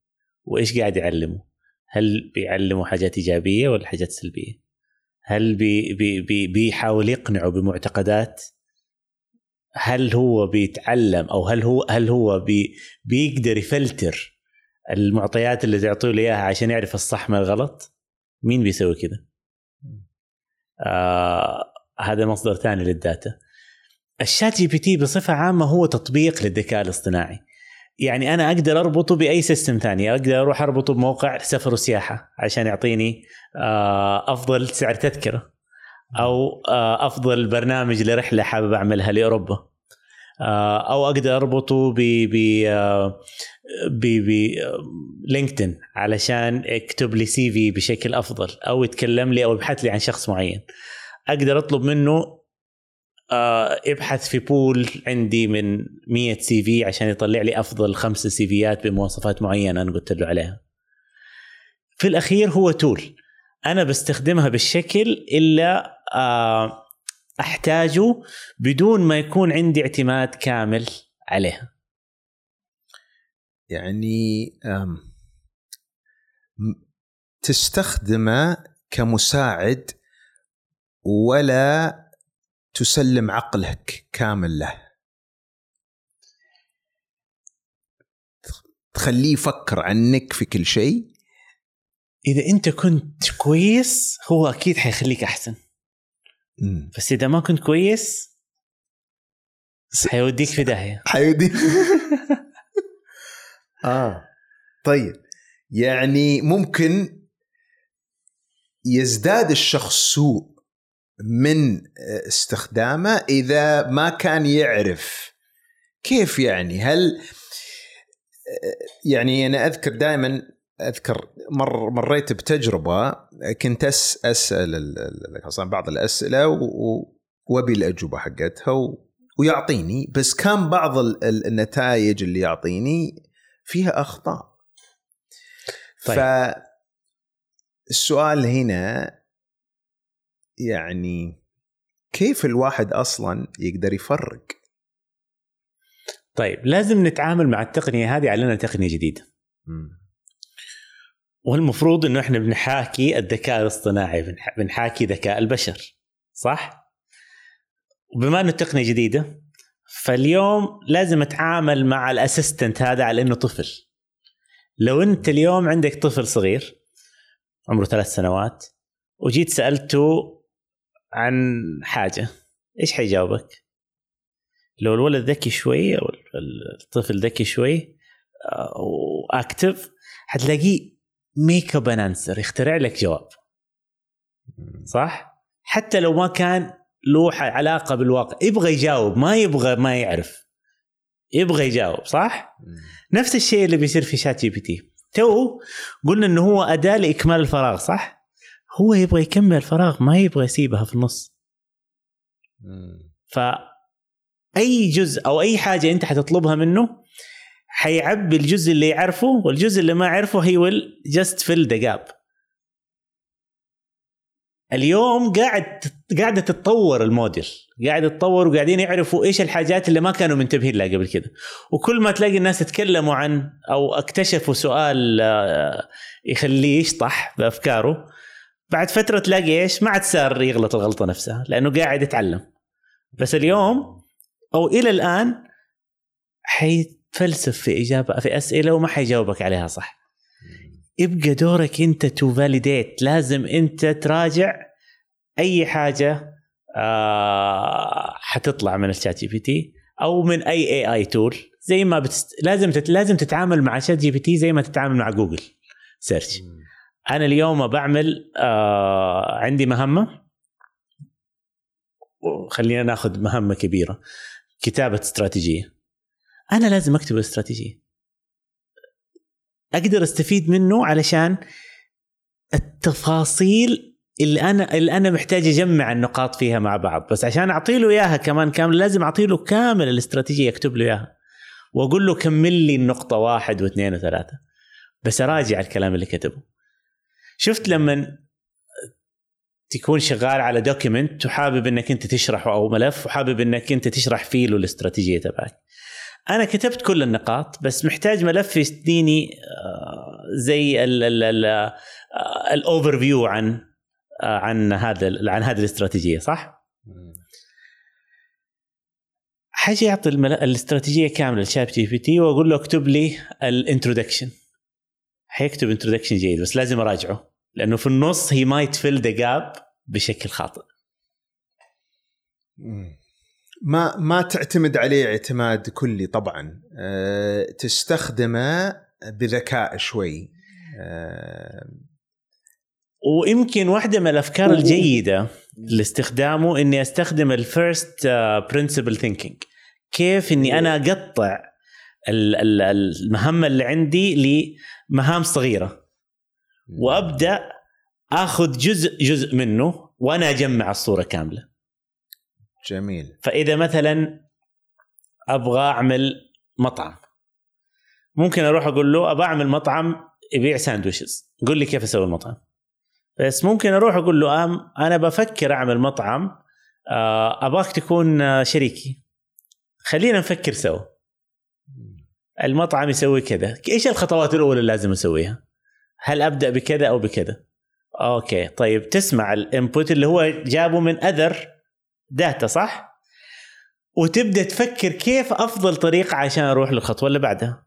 وإيش قاعد يعلمه؟ هل بيعلمه حاجات إيجابية ولا حاجات سلبية؟ هل بي بي بي بيحاول يقنعه بمعتقدات هل هو بيتعلم أو هل هو هل هو بي بيقدر يفلتر المعطيات اللي تعطيه له إياها عشان يعرف الصح من الغلط؟ مين بيسوي كذا؟ آه هذا مصدر ثاني لل data. ال ChatGPT بصفة عامة هو تطبيق للذكاء الاصطناعي. يعني أنا أقدر أربطه بأي system ثاني أقدر أروح أربطه بموقع سفر وسياحة عشان يعطيني آه، أفضل سعر تذكرة أو آه، أفضل برنامج لرحلة حابب أعملها لأوروبا آه، أو أقدر أربطه ب ب ب ب LinkedIn علشان يكتب لي CV بشكل أفضل أو يتكلم لي أو يبحث لي عن شخص معين أقدر أطلب منه آه، ابحث في pool عندي من 100 CV عشان يطلع لي أفضل خمسة CV ات بمواصفات معينة أنا قلت له عليها. في الأخير هو tool أنا بستخدمها بالشكل اللي آه، أحتاجه بدون ما يكون عندي اعتماد كامل عليها. يعني تستخدمه كمساعد ولا تسلم عقلك كامل له. تخليه يفكر عنك في كل شيء. إذا أنت كنت كويس هو أكيد حيخليك أحسن. مم. بس إذا ما كنت كويس حيوديك في داهية. حيودي *laughs* آه. طيب. يعني ممكن يزداد الشخص سوء من استخدامه إذا ما كان يعرف كيف يعني. هل يعني أنا أذكر دائما أذكر مر مريت بتجربة كنت أس أسأل ال- ال- أصلا بعض الأسئلة وأبي الأجوبة حقتها ويعطيني بس كان بعض ال- ال- النتائج اللي يعطيني فيها أخطاء طيب. فالسؤال هنا يعني كيف الواحد أصلا يقدر يفرق طيب لازم نتعامل مع التقنية هذه على أنها تقنية جديدة والمفروض إنه إحنا بنحاكي الذكاء الاصطناعي بنح- بنحاكي ذكاء البشر صح؟ وبما إنه التقنية جديدة فاليوم لازم أتعامل مع الأسيستنت هذا على إنه طفل لو أنت اليوم عندك طفل صغير عمره ثلاث سنوات وجيت سألته عن حاجة إيش حيجاوبك؟ لو الولد ذكي شوي أو الطفل ذكي شوي آه، و active حتلاقيه make up answer يخترع لك جواب صح؟ حتى لو ما كان له علاقة بالواقع. يبغى يجاوب ما يبغى ما يعرف. يبغى يجاوب صح؟ نفس الشيء اللي بيصير في ChatGPT. تو قلنا إنه هو أداة لإكمال الفراغ صح؟ هو يبغى يكمل الفراغ ما يبغى يسيبها في النص. ف اي جزء أو أي حاجة أنت حتطلبها منه حيعبي الجزء اللي يعرفه والجزء اللي ما يعرفه he will just fill the gap اليوم قاعد قاعدة تتطور الموديل. قاعد يتطور وقاعدين يعرفوا إيش الحاجات اللي ما كانوا منتبهين لها قبل كده. وكل ما تلاقي الناس يتكلموا عن أو اكتشفوا سؤال آه، يخليه يشطح بأفكاره بعد فترة تلاقي إيش؟ ما عاد صار يغلط الغلطة نفسها لأنه قاعد يتعلم. بس اليوم أو إلى الآن حيتفلسف في إجابة في أسئلة وما حيجاوبك عليها صح. يبقى دورك انت to validate لازم انت تراجع اي حاجة آه حتطلع من ال ChatGPT أو من أي AI tool زي ما بتست... لازم تت... لازم تتعامل مع ChatGPT زي ما تتعامل مع Google search أنا اليوم بعمل آه عندي مهمة. خلينا ناخذ مهمة كبيرة. كتابة استراتيجية. أنا لازم أكتب الاستراتيجية. أقدر أستفيد منه علشان التفاصيل اللي أنا اللي أنا محتاج أجمع النقاط فيها مع بعض. بس عشان أعطي له إياها كمان كامل لازم أعطي له كامل الاستراتيجية اكتب له إياها. وأقول له كمل لي النقطة واحد واثنين وثلاثة. بس أراجع الكلام اللي كتبه. شفت لما تكون شغال على document وحابب إنك أنت تشرحه أو ملف وحابب إنك أنت تشرح فيه له الاستراتيجية تبعك. أنا كتبت كل النقاط بس محتاج ملف يديني آه، زي ال overview عن آه، عن هذا عن هذه الاستراتيجية صح؟ حاجي المل... الاستراتيجية كاملة ل ChatGPT وأقول له اكتب لي ال introduction حيكتب introduction جيد بس لازم أراجعه لأنه في النص he might fill the gap بشكل خاطئ. ما ما تعتمد عليه اعتماد كلي طبعا. أه تستخدمه بذكاء شوي. أه ويمكن واحدة من الأفكار الجيدة لاستخدامه إني أستخدم ال first principle thinking كيف إني أنا أقطع ال- ال- المهمه اللي عندي لمهام صغيرة. وأبدأ أخذ جزء جزء منه وأنا أجمع الصورة كاملة. جميل. فإذا مثلا أبغى أعمل مطعم ممكن أروح أقول له أبغى أعمل مطعم يبيع sandwiches قول لي كيف أسوي المطعم؟ بس ممكن أروح أقول له أم أنا بفكر أعمل مطعم آه، أبغاك تكون شريكي. خلينا نفكر سوا. المطعم يسوي كذا. إيش الخطوات الأولى اللي لازم أسويها؟ هل أبدأ بكذا أو بكذا؟ okay طيب تسمع ال input اللي هو جابه من other data صح؟ وتبدأ تفكر كيف أفضل طريقة عشان أروح للخطوه اللي بعدها؟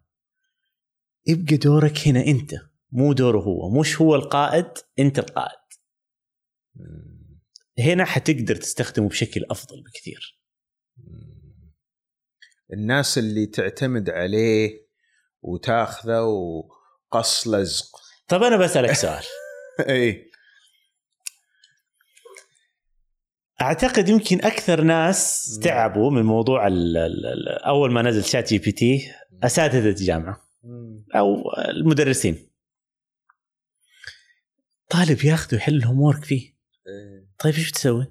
يبقى دورك هنا أنت مو دوره هو. مش هو القائد أنت القائد. هنا حتقدر تستخدمه بشكل أفضل بكثير. الناس اللي تعتمد عليه وتاخذه وقص لزق طب أنا بسألك سؤال. *laughs* اي أعتقد يمكن أكثر ناس تعبوا من موضوع ال ال ال أول ما نزل ChatGPT أساتذة الجامعة. أو المدرسين. طالب ياخذه يحل الهوم ورك فيه. طيب إيش بتسوي؟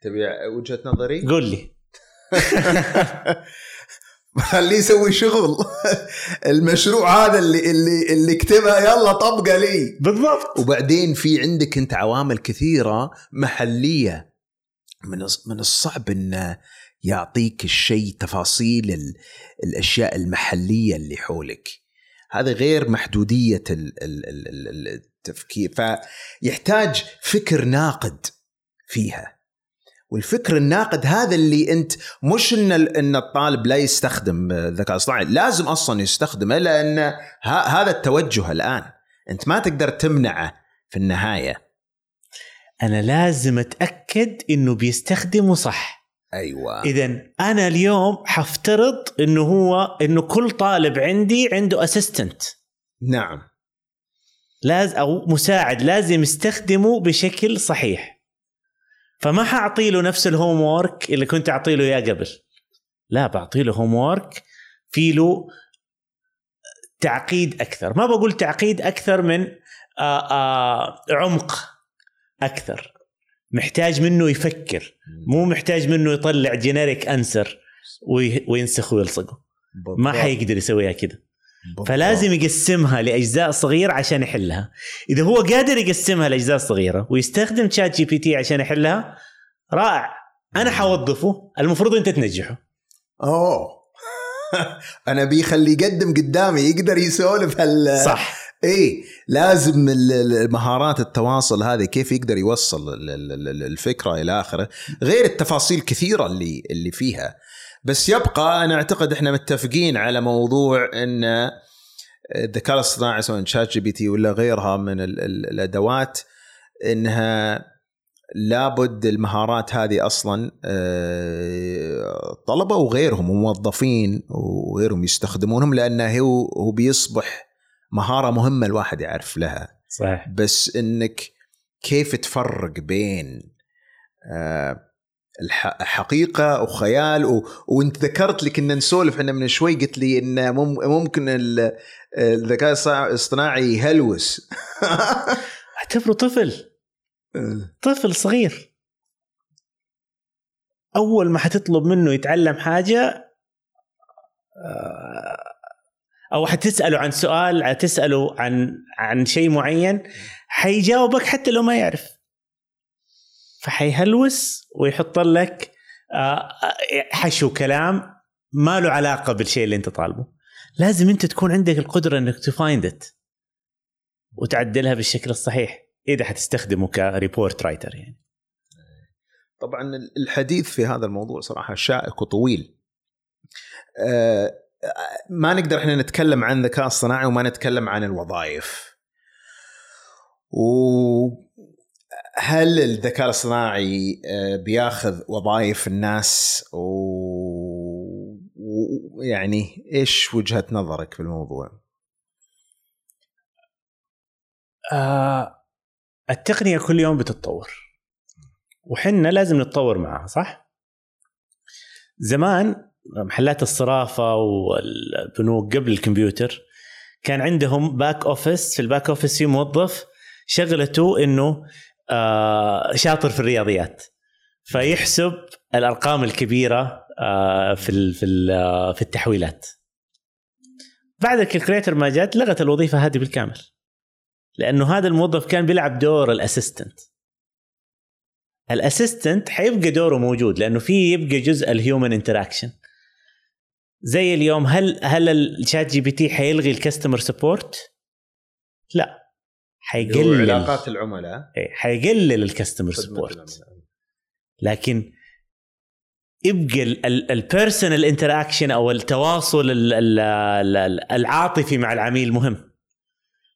تبي وجهة نظري؟ قول لي. *laughs* خليه يسوي شغل. المشروع هذا اللي اللي اللي كتبها يلا طبقة لي. بالضبط. وبعدين في عندك انت عوامل كثيرة محلية. من من الصعب انه يعطيك الشيء تفاصيل ال- الأشياء المحلية اللي حولك. هذا غير محدودية ال- ال- ال- ال- التفكير. فيحتاج فكر ناقد فيها. والفكر الناقد هذا اللي انت مش إن إن الطالب لا يستخدم الذكاء الاصطناعي لازم أصلا يستخدمه لأن ه- هذا التوجه الآن. أنت ما تقدر تمنعه في النهاية. أنا لازم أتأكد إنه بيستخدمه صح. أيوه. اذا أنا اليوم حفترض إنه هو إنه كل طالب عندي عنده assistant نعم. لازم أو مساعد لازم يستخدمه بشكل صحيح. فما حأعطي له نفس ال homework اللي كنت أعطي له إياه قبل. لا بعطي له homework في له تعقيد أكثر. ما بقول تعقيد أكثر من آآ آآ عمق أكثر. محتاج منه يفكر مو محتاج منه يطلع generic answer وينسخ ويلصقه. ما. حيقدر يسويها كده. بالضبط. فلازم يقسمها لأجزاء صغيرة عشان يحلها. إذا هو قادر يقسمها لأجزاء صغيرة ويستخدم ChatGPT عشان يحلها رائع. أنا حوظفه. المفروض أنت تنجحه. أوه. *laughs* أنا بيخلي يقدم قدامي يقدر يسولف هال صح. اي لازم ال- ال- مهارات التواصل هذه كيف يقدر يوصل ال- ال- ال- الفكرة إلى آخره. غير التفاصيل كثيرة اللي اللي فيها. بس يبقى أنا أعتقد إحنا متفقين على موضوع إن الذكاء الاصطناعي سواء ChatGPT ولا غيرها من ال- ال- الأدوات إنها لابد المهارات هذه أصلا آه، طلبة وغيرهم وموظفين وغيرهم يستخدمونهم لأنه هو هو بيصبح مهارة مهمة الواحد يعرف لها. صحيح. بس إنك كيف تفرق بين آه، حقيقة وخيال و... وأنت ذكرت لي كنا نسولف إحنا من شوي قلت لي إن مم- ممكن ال- الذكاء الاصطناعي يهلوس. *laughs* اعتبره طفل. طفل صغير. أول ما حتطلب منه يتعلم حاجة آه، أو حتسأله عن سؤال حتسأله عن عن شيء معين حيجاوبك حتى لو ما يعرف. فحيهلوس ويحط لك آه، حشو كلام ما له علاقة بالشيء اللي انت طالبه. لازم انت تكون عندك القدرة انك ت find it وتعدلها بالشكل الصحيح إذا حتستخدمه ك report writer يعني. طبعا الحديث في هذا الموضوع صراحة شائك وطويل. آه، ما نقدر إحنا نتكلم عن الذكاء الصناعي وما نتكلم عن الوظائف. و هل الذكاء الاصطناعي آه، بياخذ وظائف الناس ويعني إيش وجهة نظرك في الموضوع؟ آه التقنية كل يوم بتتطور وحنا لازم نتطور معها صح؟ زمان محلات الصرافة والبنوك قبل الكمبيوتر كان عندهم back office في ال back office في موظف شغلته إنه شاطر في الرياضيات. فيحسب الأرقام الكبيرة آه في في آه، في التحويلات. بعد ال calculator ما جات لغيت الوظيفة هذه بالكامل. لأنه هذا الموظف كان بيلعب دور ال assistant. ال assistant حيبقى دوره موجود لأنه في يبقى جزء ال human interaction زي اليوم هل هل الشات جي بي تي حيلغي ال customer support؟ لا. حيقلل علاقات العملاء. حيقلل ال customer support. لكن يبقى ال personal interaction أو التواصل ال- ال- ال- العاطفي مع العميل مهم.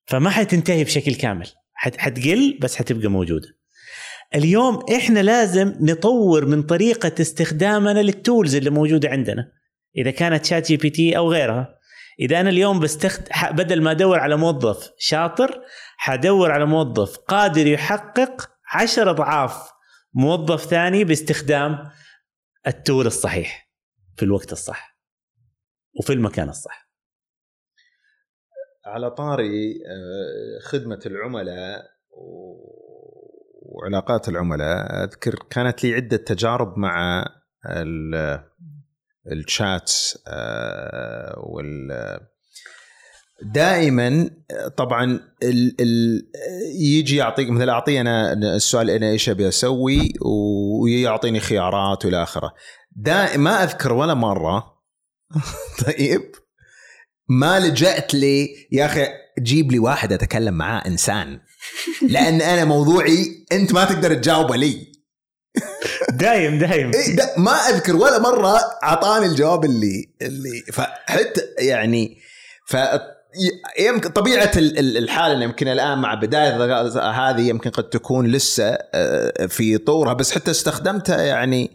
فما حتنتهي بشكل كامل. حت- حتقل بس حتبقى موجودة. اليوم إحنا لازم نطور من طريقة استخدامنا لل tools اللي موجودة عندنا. إذا كانت شات جي بي تي أو غيرها. إذا أنا اليوم بستخد... بدل ما أدور على موظف شاطر حدور على موظف قادر يحقق عشر أضعاف موظف ثاني باستخدام التول الصحيح في الوقت الصح وفي المكان الصح. على طاري آه، خدمة العملاء وعلاقات العملاء أذكر كانت لي عدة تجارب مع ال- الشات آه، وال دائما طبعا ال ال يجي يعطيك مثلا اعطيه أنا السؤال أنا إيش أبي أسوي ويعطيني خيارات وإلى آخره. دا ما أذكر ولا مرة. *laughs* طيب. ما لجأت لي يا أخي جيب لي واحد أتكلم معاه إنسان. *laughs* لأن أنا موضوعي أنت ما تقدر تجاوبه لي. دايم دايم. إيه ده ما أذكر ولا مرة أعطاني الجواب اللي اللي فحتى يعني ف يمكن طبيعة ال- ال- الحالة إن يمكن الآن مع بداية هذه يمكن قد تكون لسه آه، في طورها بس حتى استخدمتها يعني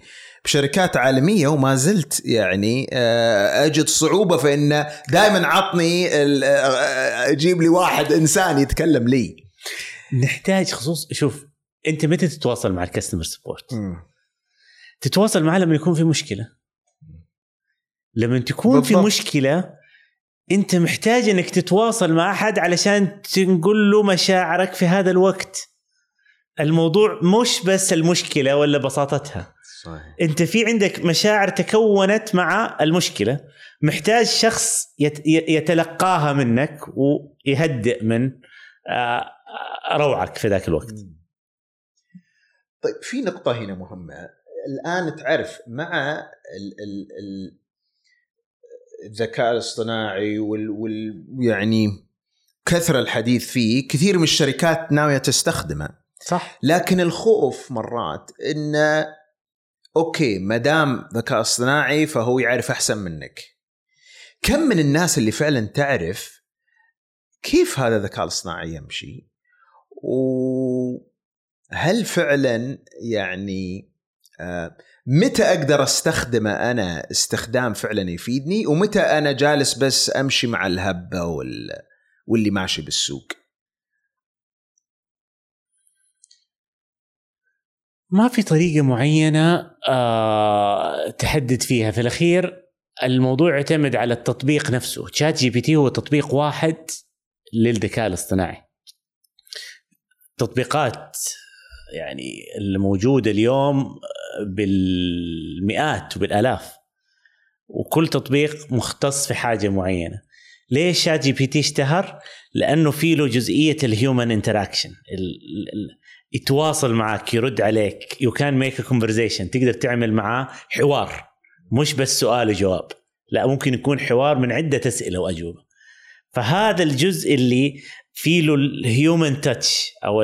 بشركات عالمية وما زلت يعني آه، أجد صعوبة في انه دائما عطني آه، جيب لي واحد إنسان يتكلم لي نحتاج خصوص شوف أنت متى تتواصل مع الكاستمر سبورت؟ تتواصل معاه لما يكون في مشكلة لما تكون في بالضبط. مشكلة انت محتاج انك تتواصل مع أحد علشان تقول له مشاعرك في هذا الوقت. الموضوع مش بس المشكلة ولا بساطتها. صحيح. انت في عندك مشاعر تكونت مع المشكلة. محتاج شخص يتلقاها منك ويهدئ من آه، روعك في ذاك الوقت. طيب في نقطة هنا مهمة. الآن تعرف مع ال ال ال الذكاء الاصطناعي وال, وال يعني كثر الحديث فيه كثير من الشركات ناوية تستخدمه. صح. لكن الخوف مرات انه أوكي ما دام ذكاء اصطناعي فهو يعرف أحسن منك. كم من الناس اللي فعلا تعرف كيف هذا الذكاء الاصطناعي يمشي؟ وهل فعلا يعني آه، متى أقدر أستخدمه؟ أنا استخدام فعلا يفيدني ومتى أنا جالس بس أمشي مع الهبة وال واللي ماشي بالسوق. ما في طريقة معينة آه تحدد فيها. في الأخير الموضوع يعتمد على التطبيق نفسه. شات جي بي تي هو تطبيق واحد للذكاء الاصطناعي. تطبيقات يعني الموجودة اليوم بالمئات وبالآلاف. وكل تطبيق مختص في حاجة معينة. ليش شات جي بي تي اشتهر؟ لأنه في له جزئية ال human interaction يتواصل معك يرد عليك you can make conversation تقدر تعمل معاه حوار. مش بس سؤال وجواب. لا ممكن يكون حوار من عدة أسئلة وأجوبة. فهذا الجزء اللي فيه له الهيومن تاتش أو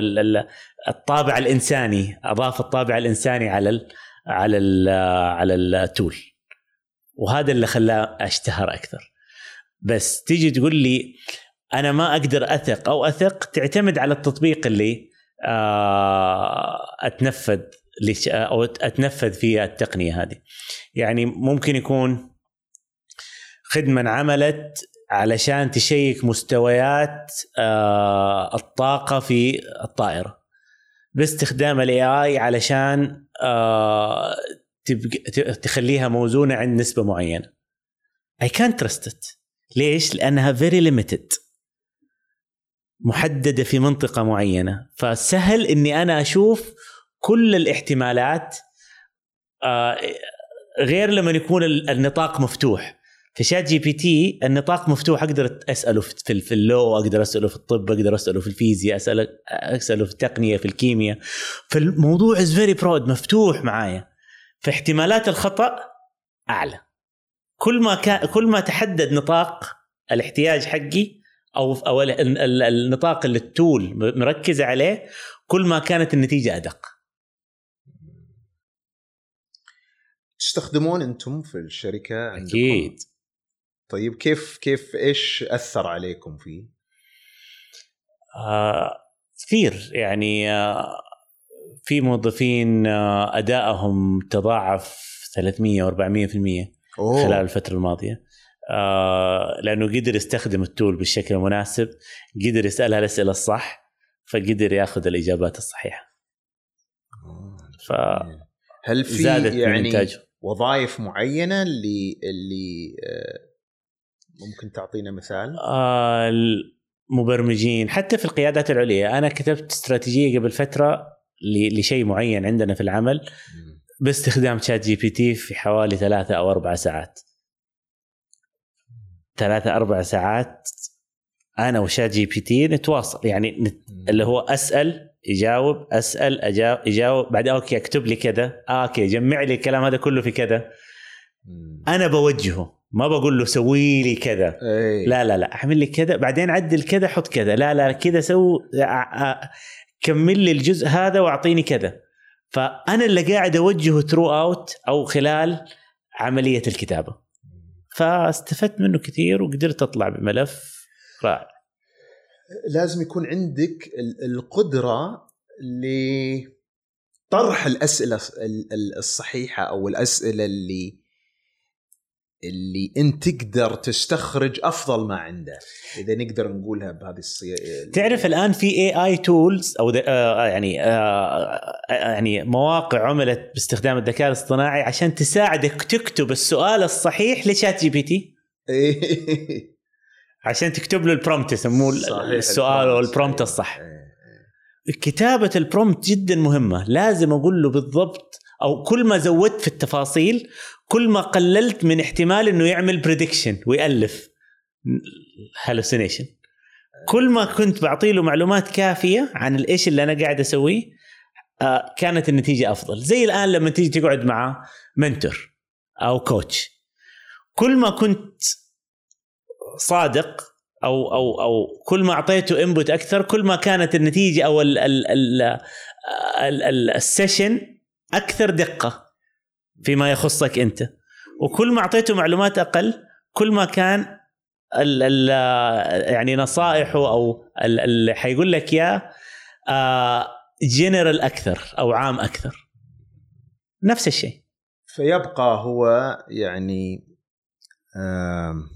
الطابع الإنساني أضاف الطابع الإنساني على ال على ال على التول. وهذا اللي خلاه أشتهر أكثر. بس تيجي تقول لي أنا ما أقدر أثق أو أثق تعتمد على التطبيق اللي آه، أتنفذ أو أتنفذ في التقنية هذه. يعني ممكن يكون خدمة انعملت علشان ت check مستويات آه، الطاقة في الطائرة. باستخدام ال AI علشان آه، تخليها موزونة عند نسبة معينة. Can't trust it. ليش؟ لأنها very limited. محددة في منطقة معينة. فسهل إني أنا أشوف كل الاحتمالات آه، غير لما يكون ال- النطاق مفتوح. في شات جي بي تي النطاق مفتوح أقدر أسأله في في- ال law أقدر أسأله في الطب أقدر أسأله في الفيزياء اساله أسأله في التقنية في الكيمياء. فالموضوع is very broad مفتوح معايا. فاحتمالات الخطأ أعلى. كل ما كان كل ما تحدد نطاق الاحتياج حقي أو أو ال- ال- ال- النطاق اللي ال tool مركزه عليه كل ما كانت النتيجة أدق. تستخدمون أنتم في الشركة عندكم؟ أكيد. طيب كيف كيف إيش أثر عليكم فيه؟ آه كثير يعني آه في موظفين آه أدائهم تضاعف 300 و400% أوه. خلال الفترة الماضية آه لأنه قدر يستخدم التول بالشكل المناسب قدر يسألها الأسئلة الصح فقدر يأخذ الإجابات الصحيحة أوه. ف هل في زادت يعني وظائف معينة اللي اللي آه، ممكن تعطينا مثال؟ آه المبرمجين حتى في القيادات العليا. أنا كتبت استراتيجية قبل فترة لشيء معين عندنا في العمل باستخدام شات جي بي تي في حوالي ثلاثة أو أربع ساعات. ثلاثة أربع ساعات أنا وشات جي بي تي نتواصل. يعني نت... اللي هو أسأل يجاوب أسأل أجاوب يجاوب بعد okay أكتب لي كذا. آه okay جمع لي الكلام هذا كله في كذا. أنا بوجهه. ما بقول له سوي لي كذا. إيه. لا لا لا اعمل لي كذا بعدين عدل كذا حط كذا. لا لا كذا سو كمل لي الجزء هذا واعطيني كذا. فأنا اللي قاعد أوجهه throughout أو خلال عملية الكتابة. فاستفدت منه كثير وقدرت أطلع بملف رائع. لازم يكون عندك ال- القدرة لطرح الأسئلة ال- ال- الصحيحة أو الأسئلة اللي اللي انت تقدر تستخرج أفضل ما عنده إذا نقدر نقولها بهذه الصيغه تعرف الآن في اي اي تولز أو د- آه يعني آه يعني مواقع عملت باستخدام الذكاء الاصطناعي عشان تساعدك تكتب السؤال الصحيح لشات جي بي تي إيه. عشان تكتب له ال prompt يسموه السؤال أو ال prompt. الصح إيه. كتابة ال prompt جدا مهمة لازم أقول له بالضبط أو كل ما زودت في التفاصيل كل ما قللت من احتمال إنه يعمل prediction ويألف. hallucination كل ما كنت بعطي له معلومات كافية عن الإيش اللي أنا قاعد أسويه آه، كانت النتيجة أفضل. زي الآن لما تيجي تقعد مع mentor أو coach كل ما كنت صادق أو أو أو كل ما أعطيته input أكثر كل ما كانت النتيجة أو ال ال ال ال ال ال session أكثر دقة فيما يخصك أنت. وكل ما أعطيته معلومات أقل كل ما كان ال ال يعني نصائحه أو ال- اللي حيقول لك اياه جنرال أكثر أو عام أكثر. نفس الشيء. فيبقى هو يعني آم،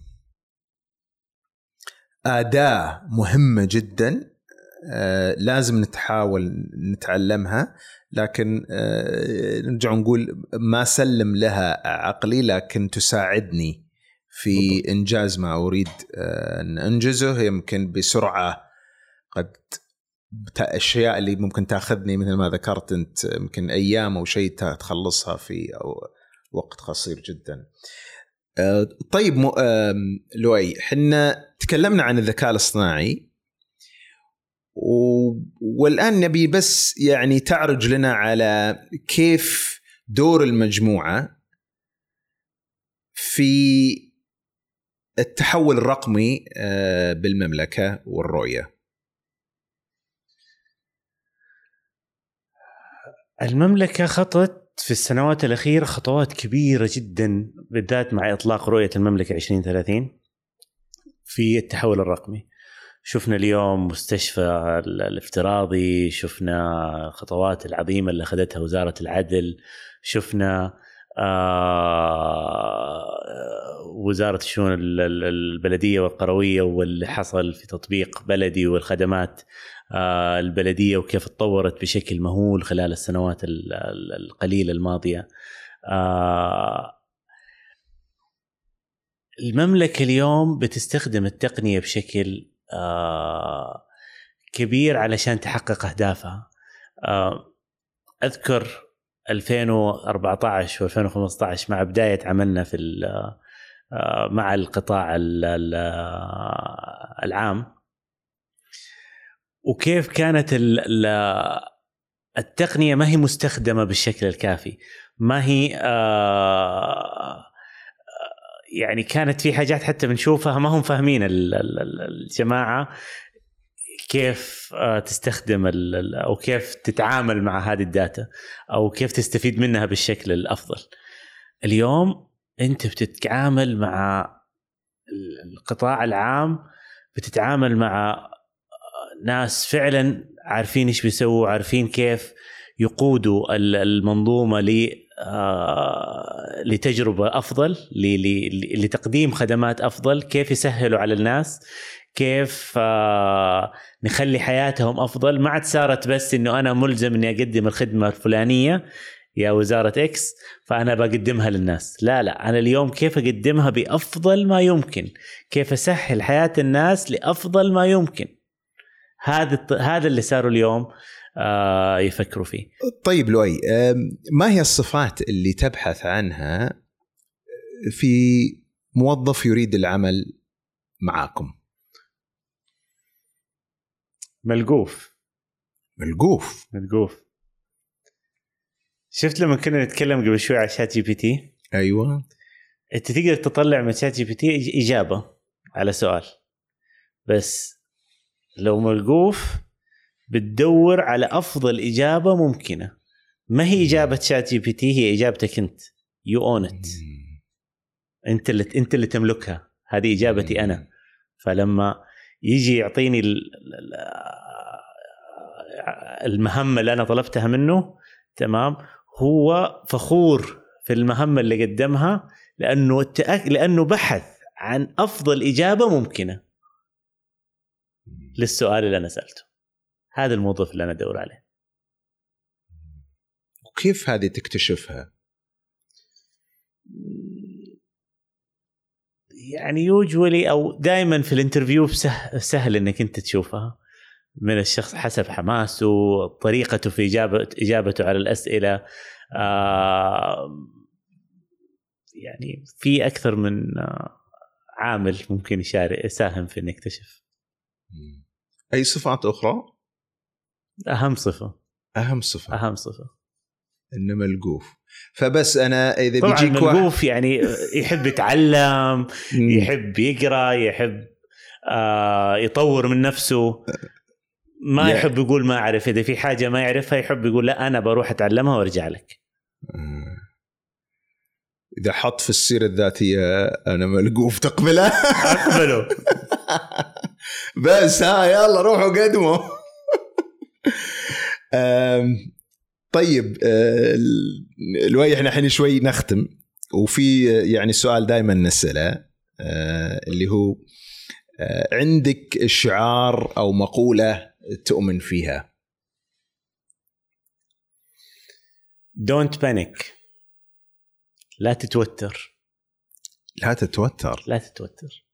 أداة مهمة جدا. لازم نتحاول نتعلمها لكن آه، نرجع نقول ما سلم لها عقلي لكن تساعدني في إنجاز ما أريد آه، أن أنجزه. يمكن بسرعة قد أشياء اللي ممكن تأخذني مثل ما ذكرت أنت يمكن أيام أو شيء تخلصها في أو وقت قصير جدا. آه، طيب لؤي إحنا تكلمنا عن الذكاء الاصطناعي. والآن نبي بس يعني تعرج لنا على كيف دور المجموعة في التحول الرقمي آه، بالمملكة والرؤية. المملكة خطت في السنوات الأخيرة خطوات كبيرة جدا بالذات مع إطلاق رؤية المملكة 2030 في التحول الرقمي. شفنا اليوم مستشفى ال- الافتراضي شفنا الخطوات العظيمة اللي أخذتها وزارة العدل شفنا آه، وزارة الشؤون ال- ال- البلدية والقروية واللي حصل في تطبيق بلدي والخدمات آه، البلدية وكيف تطورت بشكل مهول خلال السنوات ال- ال- القليلة الماضية. آه، المملكة اليوم بتستخدم التقنية بشكل كبير علشان تحقق أهدافها. آه، أذكر 2014 و2015 مع بداية عملنا في آه، مع القطاع ال- ال- آه، العام. وكيف كانت ال- ال- التقنية ما هي مستخدمة بالشكل الكافي ما هي آه، يعني كانت في حاجات حتى بنشوفها ما هم فاهمين ال- ال- ال- الجماعة كيف آه، تستخدم أو كيف تتعامل مع هذه الداتا أو كيف تستفيد منها بالشكل الأفضل. اليوم أنت بتتعامل مع ال- القطاع العام بتتعامل مع ناس فعلا عارفين إيش بيسووا عارفين كيف يقودوا ال- المنظومة آه، لتجربة أفضل لتقديم خدمات أفضل كيف يسهلوا على الناس كيف آه، نخلي حياتهم أفضل. ما عاد صارت بس إنه أنا ملزم إني أقدم الخدمة الفلانية يا وزارة إكس فأنا بقدمها للناس. لا لا أنا اليوم كيف أقدمها بأفضل ما يمكن؟ كيف أسهل حياة الناس لأفضل ما يمكن؟ هذا هذا اللي صاروا اليوم. يفكروا فيه. طيب لؤي ما هي الصفات اللي تبحث عنها في موظف يريد العمل معاكم؟ ملقوف. ملقوف. ملقوف. شفت لما كنا نتكلم قبل شوي على شات جي بي تي؟ أيوه. أنت تقدر تطلع من شات جي بي تي إجابة على سؤال. بس لو ملقوف بتدور على أفضل إجابة ممكنة. ما هي إجابة شات جي بي تي هي إجابتك أنت. you own it أنت اللي أنت اللي تملكها. هذه إجابتي أنا. فلما يجي يعطيني ال- ال- المهمة اللي أنا طلبتها منه تمام هو فخور في المهمة اللي قدمها لأنه التأك... لأنه بحث عن أفضل إجابة ممكنة. للسؤال اللي أنا سألته. هذا الموظف اللي أنا أدور عليه وكيف هذه تكتشفها؟ يعني يوجولي أو دائما في الانترفيو سهل, سهل إنك أنت تشوفها من الشخص حسب حماسه طريقته في اجابه إجابته على الأسئلة آه يعني في أكثر من عامل ممكن يشارك يساهم في انك تكتشف أي صفات أخرى؟ أهم صفة. أهم صفة. أهم صفة. انه ملقوف فبس أنا إذا طبعا بيجيك واحد ملقوف يعني يحب يتعلم. يحب يقرأ يحب آه يطور من نفسه. ما يحب يقول ما أعرف. إذا في حاجة ما يعرفها يحب يقول لا أنا بروح أتعلمها وأرجع لك. آه. إذا حط في السيرة الذاتية أنا ملقوف تقبله. أقبله. *laughs* بس ها يلا روحوا قدموا. طيب آه، لؤي إحنا الحين شوي نختم وفي آه، يعني سؤال دائما نسأله آه، اللي هو عندك شعار أو مقولة تؤمن فيها؟ don't panic لا تتوتر. لا تتوتر. لا تتوتر.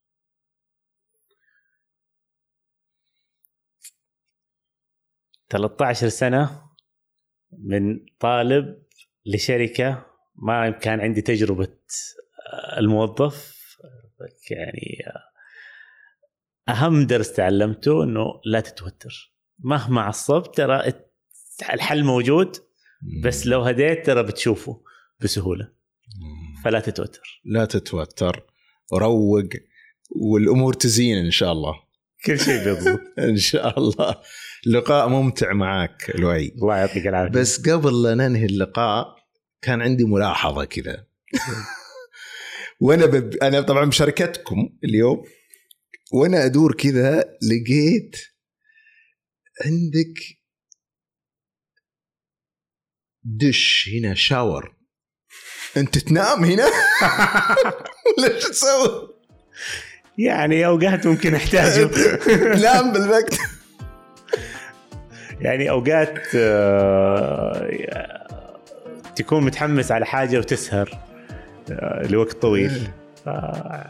ثلاثة سنة من طالب لشركة ما كان عندي تجربة آه، الموظف. يعني آه، أهم درس تعلمته أنه لا تتوتر. مهما عصبت ترى الحل موجود بس لو هديت ترى بتشوفه بسهولة. فلا تتوتر. لا تتوتر. روق والأمور تزين إن شاء الله. كل شيء بيضبط. *laughs* إن شاء الله. لقاء ممتع معك لؤي. الله يعطيك العافية. بس قبل لا ننهي اللقاء كان عندي ملاحظة كذا. *laughs* وأنا بب... أنا طبعا بشركتكم اليوم وأنا أدور كذا لقيت عندك دش هنا شاور. أنت تنام هنا؟ *laughs* ولا شو تسوي؟ يعني أوقات ممكن أحتاجه. *laughs* تنام بالوقت. يعني أوقات آه، تكون متحمس على حاجة وتسهر آه، لوقت طويل.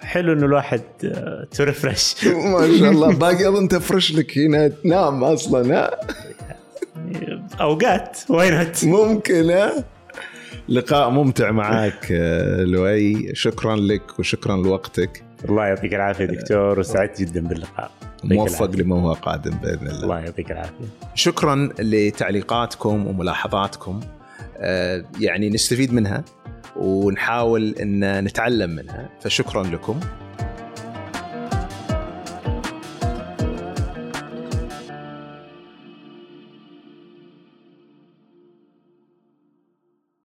حلو إنه الواحد ترفرش. *laughs* ما شاء الله. باقي أظن تفرش لك هنا تنام أصلا ها؟ *laughs* أوقات. وينت ممكن ها؟ لقاء ممتع معك آه، لؤي. شكرا لك وشكرا لوقتك. الله يعطيك العافية دكتور وسعدت جدا باللقاء. موفق لما هو قادم بإذن الله. الله يعطيك العافية. شكرا لتعليقاتكم وملاحظاتكم. آه، يعني نستفيد منها ونحاول إن نتعلم منها فشكرا لكم.